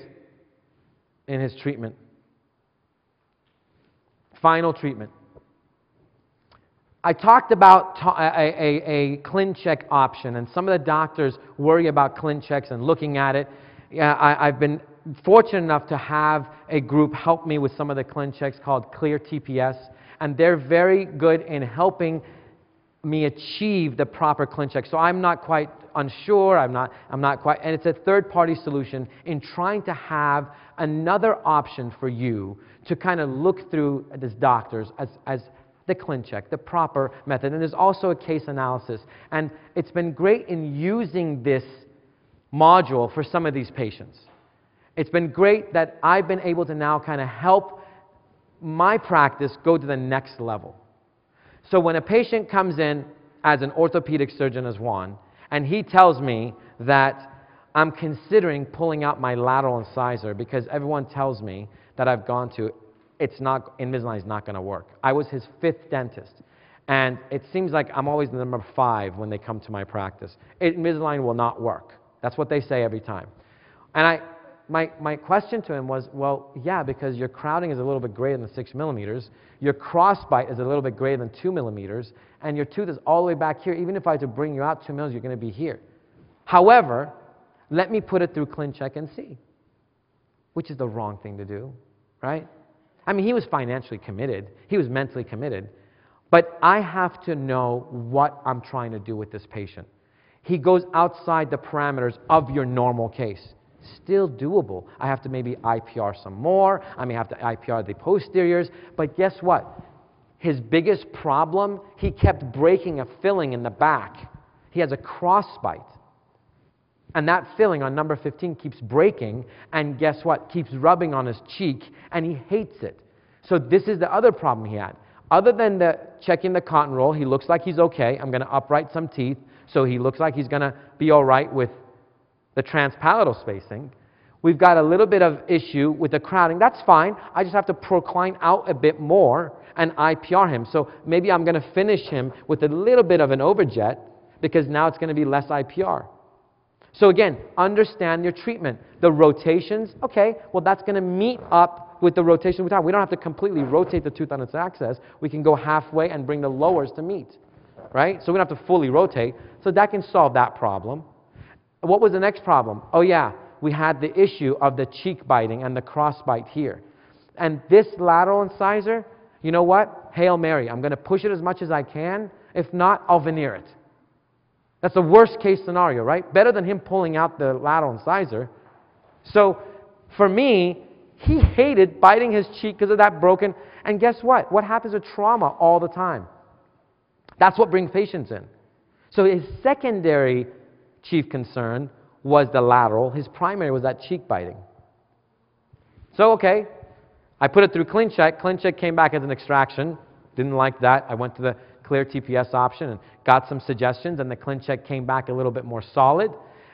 in his treatment. Final treatment. I talked about a, a, a ClinCheck option, and some of the doctors worry about ClinChecks and looking at it. Yeah, I, I've been fortunate enough to have a group help me with some of the ClinChecks called Clear TPS, and they're very good in helping me achieve the proper ClinCheck. So I'm not quite unsure, I'm not, I'm not quite, and it's a third party solution in trying to have another option for you to kind of look through as doctors as, as the ClinCheck, the proper method. And there's also a case analysis. And it's been great in using this module for some of these patients. It's been great that I've been able to now kind of help my practice go to the next level. So when a patient comes in as an orthopedic surgeon as Juan, and he tells me that I'm considering pulling out my lateral incisor because everyone tells me that I've gone to, it's not, Invisalign is not going to work. I was his fifth dentist. And it seems like I'm always the number five when they come to my practice. Invisalign will not work. That's what they say every time. And I, my, my question to him was, well, yeah, because your crowding is a little bit greater than six millimeters, your crossbite is a little bit greater than two millimeters, and your tooth is all the way back here. Even if I had to bring you out two millimeters, you're going to be here. However, let me put it through ClinCheck and see, which is the wrong thing to do, right? I mean, he was financially committed, he was mentally committed, but I have to know what I'm trying to do with this patient. He goes outside the parameters of your normal case. Still doable. I have to maybe IPR some more. I may have to IPR the posteriors. But guess what? His biggest problem, he kept breaking a filling in the back. He has a crossbite. And that filling on number 15 keeps breaking, and guess what? Keeps rubbing on his cheek, and he hates it. So, this is the other problem he had. Other than the checking the cotton roll, he looks like he's okay. I'm going to upright some teeth, so he looks like he's going to be all right with the transpalatal spacing. We've got a little bit of issue with the crowding. That's fine. I just have to procline out a bit more and IPR him. So maybe I'm going to finish him with a little bit of an overjet because now it's going to be less IPR. So again, understand your treatment. The rotations, okay, well that's going to meet up with the rotation we time. We don't have to completely rotate the tooth on its axis. We can go halfway and bring the lowers to meet, right? So we don't have to fully rotate. So that can solve that problem. What was the next problem? Oh yeah, we had the issue of the cheek biting and the crossbite here. And this lateral incisor, you know what? Hail Mary. I'm going to push it as much as I can. If not, I'll veneer it. That's the worst case scenario, right? Better than him pulling out the lateral incisor. So for me, he hated biting his cheek because of that broken. And guess what? What happens with trauma all the time? That's what brings patients in. So his secondary chief concern was the lateral. His primary was that cheek biting. So, okay, I put it through ClinCheck. ClinCheck came back as an extraction. Didn't like that. I went to the Clear TPS option and got some suggestions, and the ClinCheck came back a little bit more solid.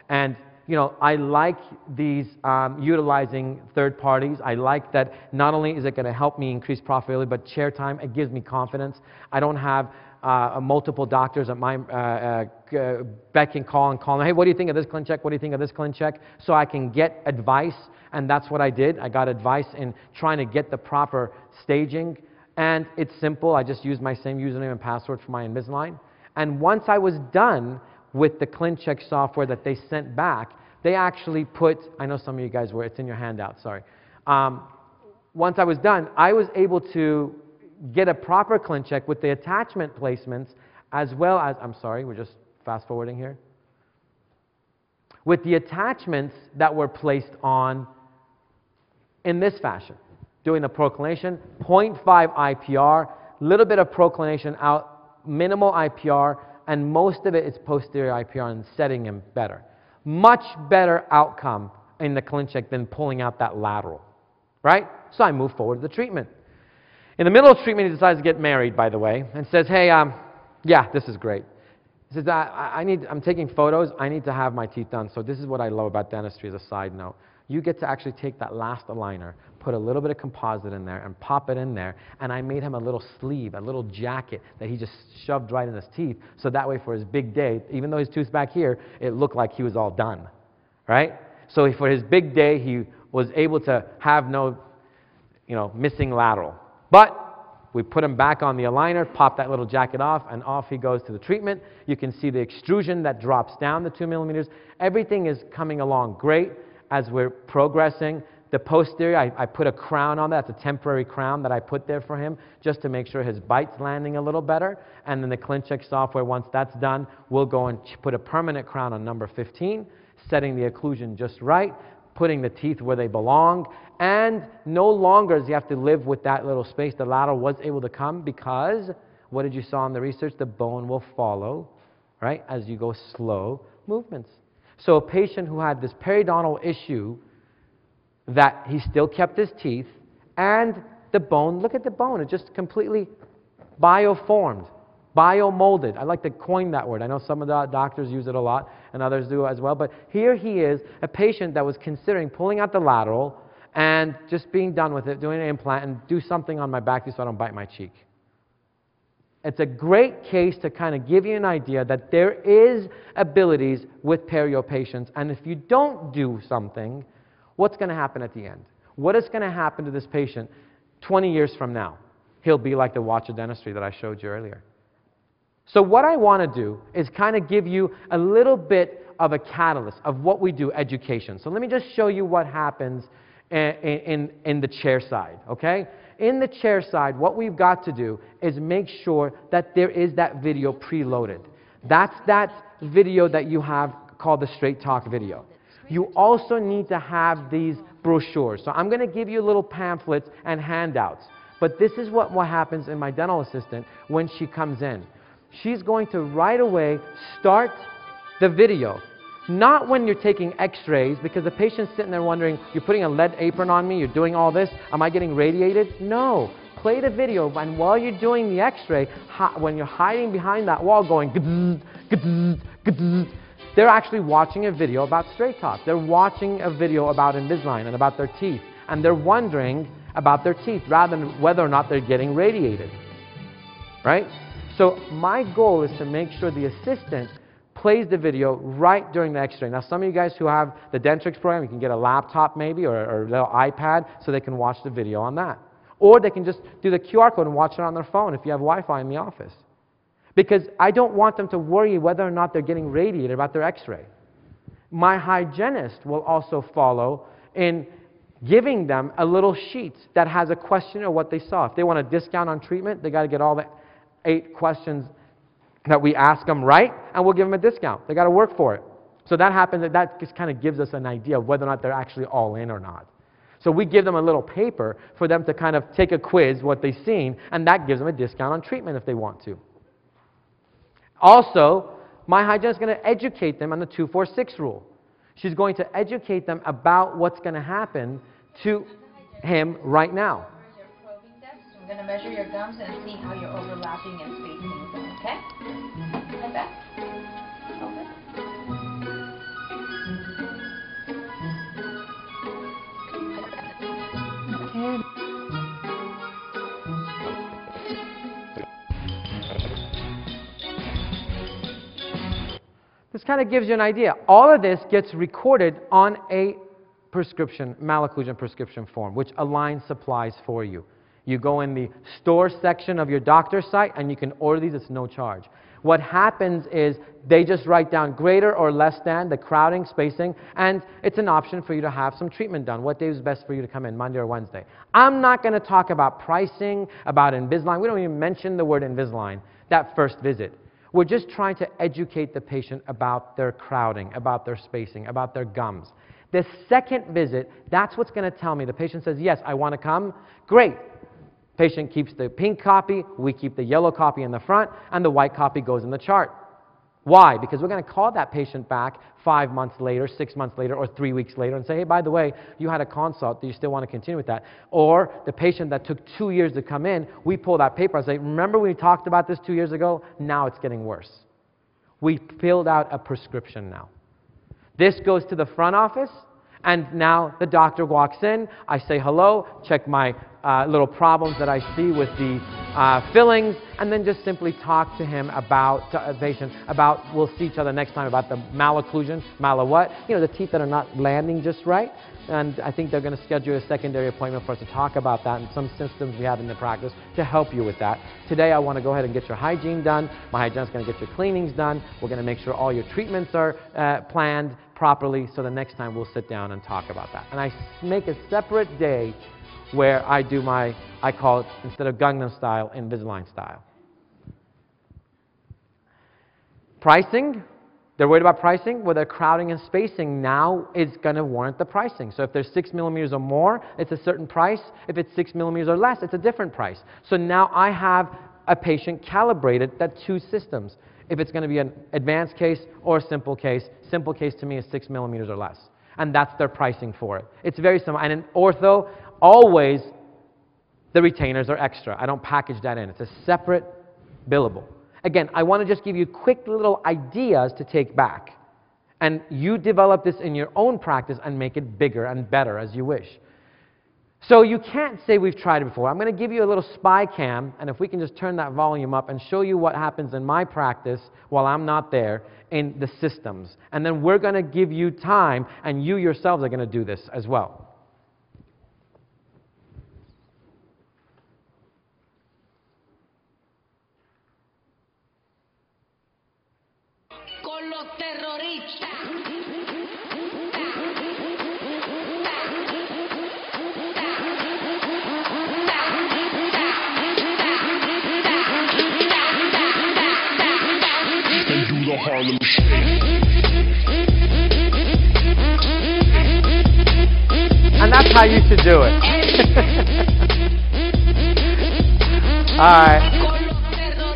And you know, I like these um, utilizing third parties. I like that not only is it going to help me increase profitability, but chair time, it gives me confidence. I don't have uh, multiple doctors at my uh, uh, beck and call and call them, hey, what do you think of this ClinCheck? What do you think of this ClinCheck? So I can get advice, and that's what I did. I got advice in trying to get the proper staging, and it's simple. I just use my same username and password for my Invisalign, And once I was done with the ClinCheck software that they sent back, they actually put, I know some of you guys were, it's in your handout, sorry. Um, once I was done, I was able to get a proper ClinCheck with the attachment placements as well as, I'm sorry, we're just fast forwarding here. With the attachments that were placed on in this fashion, doing the proclination, 0.5 IPR, little bit of proclination out, minimal IPR, and most of it is posterior IPR and setting him better. Much better outcome in the ClinCheck than pulling out that lateral, right? So I move forward to the treatment. In the middle of treatment, he decides to get married, by the way, and says, hey, um, yeah, this is great. He says, I, I need, I'm taking photos. I need to have my teeth done. So this is what I love about dentistry as a side note. You get to actually take that last aligner, put a little bit of composite in there, and pop it in there. And I made him a little sleeve, a little jacket that he just shoved right in his teeth. So that way, for his big day, even though his tooth's back here, it looked like he was all done. Right? So for his big day, he was able to have no, you know, missing lateral. But we put him back on the aligner, pop that little jacket off, and off he goes to the treatment. You can see the extrusion that drops down the two millimeters. Everything is coming along great as we're progressing. The posterior, I, I put a crown on that. It's a temporary crown that I put there for him just to make sure his bite's landing a little better. And then the ClinCheck software, once that's done, we'll go and put a permanent crown on number 15, setting the occlusion just right, putting the teeth where they belong, and no longer does he have to live with that little space. The lateral was able to come because, what did you saw in the research? The bone will follow, right, as you go slow movements. So a patient who had this periodontal issue that he still kept his teeth and the bone, look at the bone, it just completely bioformed, biomolded. I like to coin that word. I know some of the doctors use it a lot and others do as well. But here he is, a patient that was considering pulling out the lateral and just being done with it, doing an implant and do something on my back so I don't bite my cheek. It's a great case to kind of give you an idea that there is abilities with perio patients, and if you don't do something, what's going to happen at the end? What is going to happen to this patient 20 years from now? He'll be like the watch of dentistry that I showed you earlier. So, what I want to do is kind of give you a little bit of a catalyst of what we do education. So, let me just show you what happens in, in, in the chair side, okay? In the chair side, what we've got to do is make sure that there is that video preloaded. That's that video that you have called the Straight Talk video. You also need to have these brochures. So I'm going to give you little pamphlets and handouts. But this is what, what happens in my dental assistant when she comes in. She's going to right away start the video. Not when you're taking x-rays, because the patient's sitting there wondering, you're putting a lead apron on me, you're doing all this, am I getting radiated? No. Play the video, and while you're doing the x-ray, when you're hiding behind that wall going, they're actually watching a video about straight talk. They're watching a video about Invisalign and about their teeth, and they're wondering about their teeth rather than whether or not they're getting radiated. Right? So my goal is to make sure the assistant plays the video right during the x-ray. Now some of you guys who have the Dentrix program, you can get a laptop maybe or, or a little iPad so they can watch the video on that. Or they can just do the QR code and watch it on their phone if you have Wi-Fi in the office. Because I don't want them to worry whether or not they're getting radiated about their x-ray. My hygienist will also follow in giving them a little sheet that has a question of what they saw. If they want a discount on treatment, they got to get all the eight questions that we ask them right, and we'll give them a discount. They got to work for it. So that happens. That just kind of gives us an idea of whether or not they're actually all in or not. So we give them a little paper for them to kind of take a quiz, what they've seen, and that gives them a discount on treatment if they want to. Also, my hygienist is going to educate them on the 246 rule. She's going to educate them about what's going to happen to him right now. I'm going to measure your gums and see how you're overlapping and spacing them, okay? Like that. Open. This kind of gives you an idea. All of this gets recorded on a prescription, malocclusion prescription form, which Align supplies for you. You go in the store section of your doctor's site and you can order these, it's no charge. What happens is they just write down greater or less than the crowding, spacing, and it's an option for you to have some treatment done. What day is best for you to come in, Monday or Wednesday? I'm not going to talk about pricing, about Invisalign. We don't even mention the word Invisalign that first visit. We're just trying to educate the patient about their crowding, about their spacing, about their gums. The second visit, that's what's going to tell me. The patient says, Yes, I want to come. Great. Patient keeps the pink copy, we keep the yellow copy in the front, and the white copy goes in the chart. Why? Because we're going to call that patient back five months later, six months later, or three weeks later and say, hey, by the way, you had a consult. Do you still want to continue with that? Or the patient that took two years to come in, we pull that paper and say, remember we talked about this two years ago? Now it's getting worse. We filled out a prescription now. This goes to the front office, and now the doctor walks in. I say hello, check my uh, little problems that I see with the uh, fillings, and then just simply talk to him about, to a patient, about, we'll see each other next time, about the malocclusion, mala what? You know, the teeth that are not landing just right. And I think they're going to schedule a secondary appointment for us to talk about that and some systems we have in the practice to help you with that. Today, I want to go ahead and get your hygiene done. My hygienist is going to get your cleanings done. We're going to make sure all your treatments are uh, planned properly so the next time we'll sit down and talk about that. And I make a separate day where I do my, I call it, instead of Gangnam style, Invisalign style. Pricing, they're worried about pricing. Well, their crowding and spacing now is going to warrant the pricing. So if there's six millimeters or more, it's a certain price. If it's six millimeters or less, it's a different price. So now I have a patient calibrated that two systems. If it's going to be an advanced case or a simple case, simple case to me is six millimeters or less. And that's their pricing for it. It's very simple. And in ortho, always the retainers are extra. I don't package that in. It's a separate billable. Again, I want to just give you quick little ideas to take back. And you develop this in your own practice and make it bigger and better as you wish. So you can't say we've tried it before. I'm going to give you a little spy cam, and if we can just turn that volume up and show you what happens in my practice while I'm not there in the systems. And then we're going to give you time, and you yourselves are going to do this as well. con los terroristas. and do the And that's how you should do it. All right.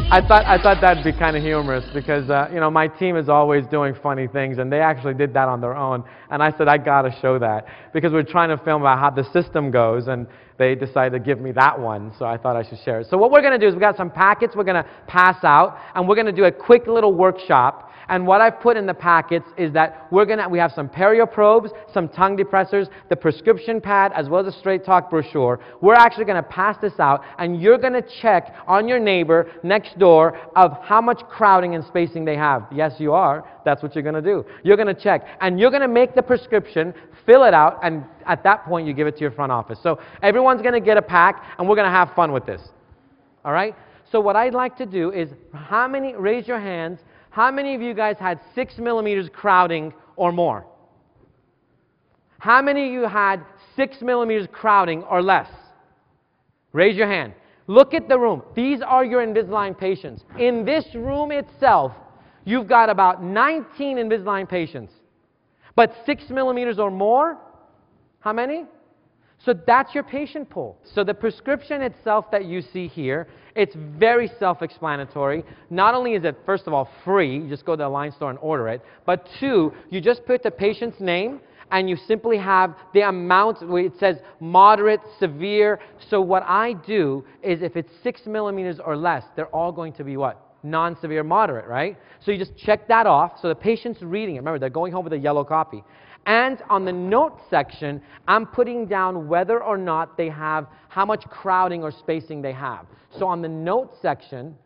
I thought, I thought that'd be kind of humorous because, uh, you know, my team is always doing funny things, and they actually did that on their own. And I said, I got to show that because we're trying to film about how the system goes, and they decided to give me that one, so I thought I should share it. So what we're to do is we've got some packets we're to pass out, and we're to do a quick little workshop. And what I've put in the packets is that we're to, we have some perio probes, some tongue depressors, the prescription pad, as well as a straight talk brochure. We're actually to pass this out, and you're to check on your neighbor next door of how much crowding and spacing they have. Yes, you are. That's what you're to do. You're to check, and you're to make the prescription, fill it out, and at that point, you give it to your front office. So everyone's to get a pack, and we're to have fun with this. All right? So what I'd like to do is, how many, raise your hands, how many of you guys had six millimeters crowding or more? How many of you had six millimeters crowding or less? Raise your hand. Look at the room. These are your Invisalign patients. In this room itself, you've got about 19 Invisalign patients. But six millimeters or more, how many? So that's your patient pool. So the prescription itself that you see here, it's very self-explanatory. Not only is it, first of all, free, you just go to the Align store and order it, but two, you just put the patient's name and you simply have the amount where it says moderate, severe. So what I do is if it's six millimeters or less, they're all going to be what? Non-severe, moderate, right? So you just check that off. So the patient's reading it. Remember, they're going home with a yellow copy. And on the note section, I'm putting down whether or not they have, how much crowding or spacing they have. So on the note section,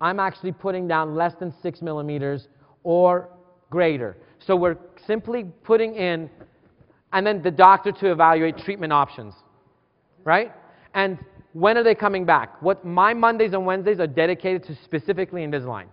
I'm actually putting down less than six millimeters or greater. So we're simply putting in, and then the doctor to evaluate treatment options, right? And When are they coming back? What my Mondays and Wednesdays are dedicated to specifically Invisalign.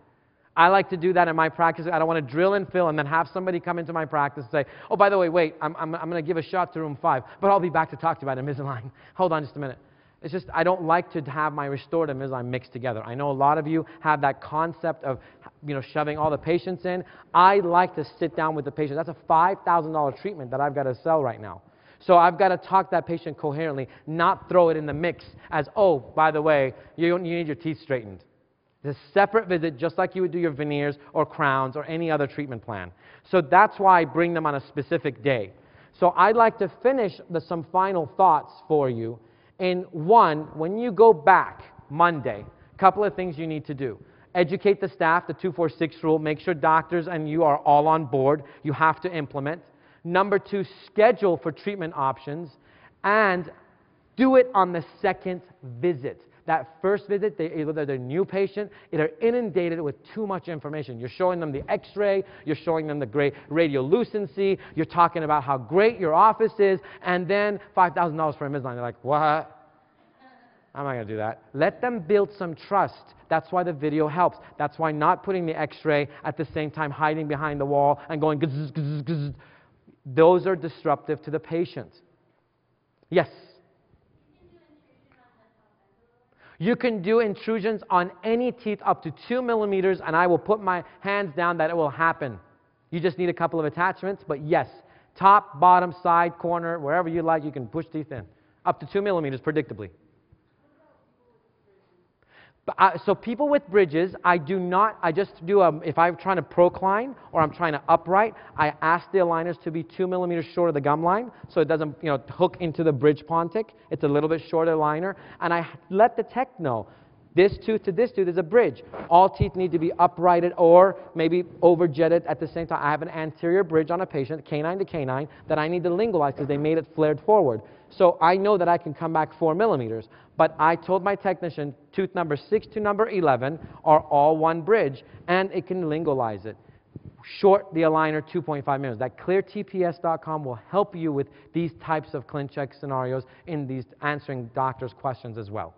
I like to do that in my practice. I don't want to drill and fill and then have somebody come into my practice and say, oh, by the way, wait, I'm, I'm, I'm going to give a shot to room five, but I'll be back to talk to you about Invisalign. Hold on just a minute. It's just, I don't like to have my restored and Invisalign mixed together. I know a lot of you have that concept of, you know, shoving all the patients in. I like to sit down with the patient. That's a $5,000 treatment that I've got to sell right now. So I've got to talk that patient coherently, not throw it in the mix as, oh, by the way, you, you need your teeth straightened. It's a separate visit, just like you would do your veneers or crowns or any other treatment plan. So that's why I bring them on a specific day. So I'd like to finish the, some final thoughts for you. In one, when you go back Monday, a couple of things you need to do. Educate the staff, the 246 rule. Make sure doctors and you are all on board. You have to implement. Number two, schedule for treatment options. And do it on the second visit. That first visit, they, either they're a new patient, they're inundated with too much information. You're showing them the x ray, you're showing them the great radiolucency, you're talking about how great your office is, and then $5,000 for Invisalign. They're like, what? I'm not going to do that. Let them build some trust. That's why the video helps. That's why not putting the x ray at the same time hiding behind the wall and going, gzz, gzz, gzz. those are disruptive to the patient. Yes? You can do intrusions on any teeth up to two millimeters, and I will put my hands down that it will happen. You just need a couple of attachments, but yes, top, bottom, side, corner, wherever you like, you can push teeth in. Up to two millimeters, predictably. Uh, so people with bridges, I do not, I just do, a, if I'm trying to procline or I'm trying to upright, I ask the aligners to be two millimeters short of the gum line so it doesn't, you know, hook into the bridge pontic. It's a little bit shorter liner. And I let the tech know, this tooth to this tooth is a bridge. All teeth need to be uprighted or maybe overjetted at the same time. I have an anterior bridge on a patient, canine to canine, that I need to lingualize because they made it flared forward. So I know that I can come back four millimeters. But I told my technician tooth number 6 to number 11 are all one bridge, and it can lingualize it. Short the aligner 2.5 minutes. That cleartps.com will help you with these types of ClinCheck scenarios in these answering doctors' questions as well,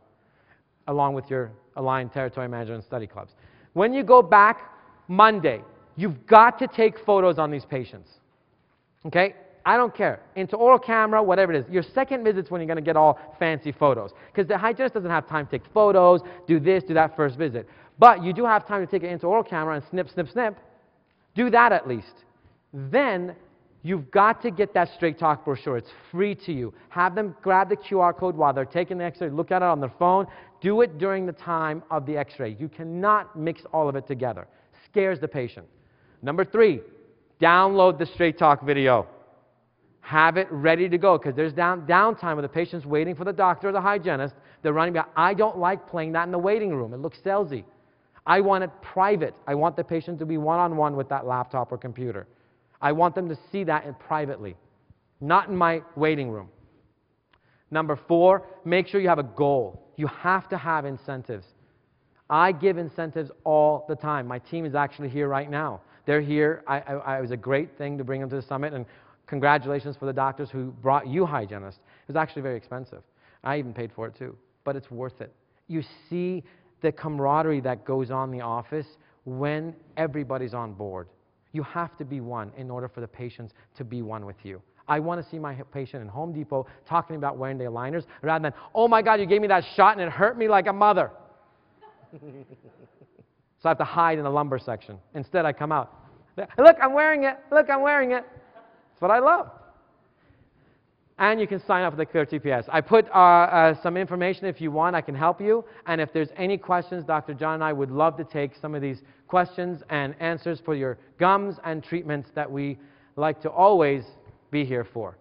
along with your aligned territory management study clubs. When you go back Monday, you've got to take photos on these patients. Okay? I don't care. Intraoral camera, whatever it is. Your second visit's when you're going to get all fancy photos. Because the hygienist doesn't have time to take photos, do this, do that first visit. But you do have time to take an intraoral camera and snip, snip, snip. Do that at least. Then you've got to get that straight talk brochure. It's free to you. Have them grab the QR code while they're taking the x-ray, look at it on their phone. Do it during the time of the x-ray. You cannot mix all of it together. Scares the patient. Number three, download the straight talk video. Have it ready to go because there's down, downtime when the patient's waiting for the doctor or the hygienist. They're running back. I don't like playing that in the waiting room. It looks salesy. I want it private. I want the patient to be one on one with that laptop or computer. I want them to see that in privately, not in my waiting room. Number four, make sure you have a goal. You have to have incentives. I give incentives all the time. My team is actually here right now. They're here. I, I, it was a great thing to bring them to the summit, and Congratulations for the doctors who brought you hygienists. It was actually very expensive. I even paid for it too, but it's worth it. You see the camaraderie that goes on in the office when everybody's on board. You have to be one in order for the patients to be one with you. I want to see my patient in Home Depot talking about wearing the aligners rather than, oh my God, you gave me that shot and it hurt me like a mother. so I have to hide in the lumber section. Instead, I come out. Look, I'm wearing it. Look, I'm wearing it. That's what I love. And you can sign up for the Clear TPS. I put uh, uh, some information if you want, I can help you. And if there's any questions, Dr. John and I would love to take some of these questions and answers for your gums and treatments that we like to always be here for.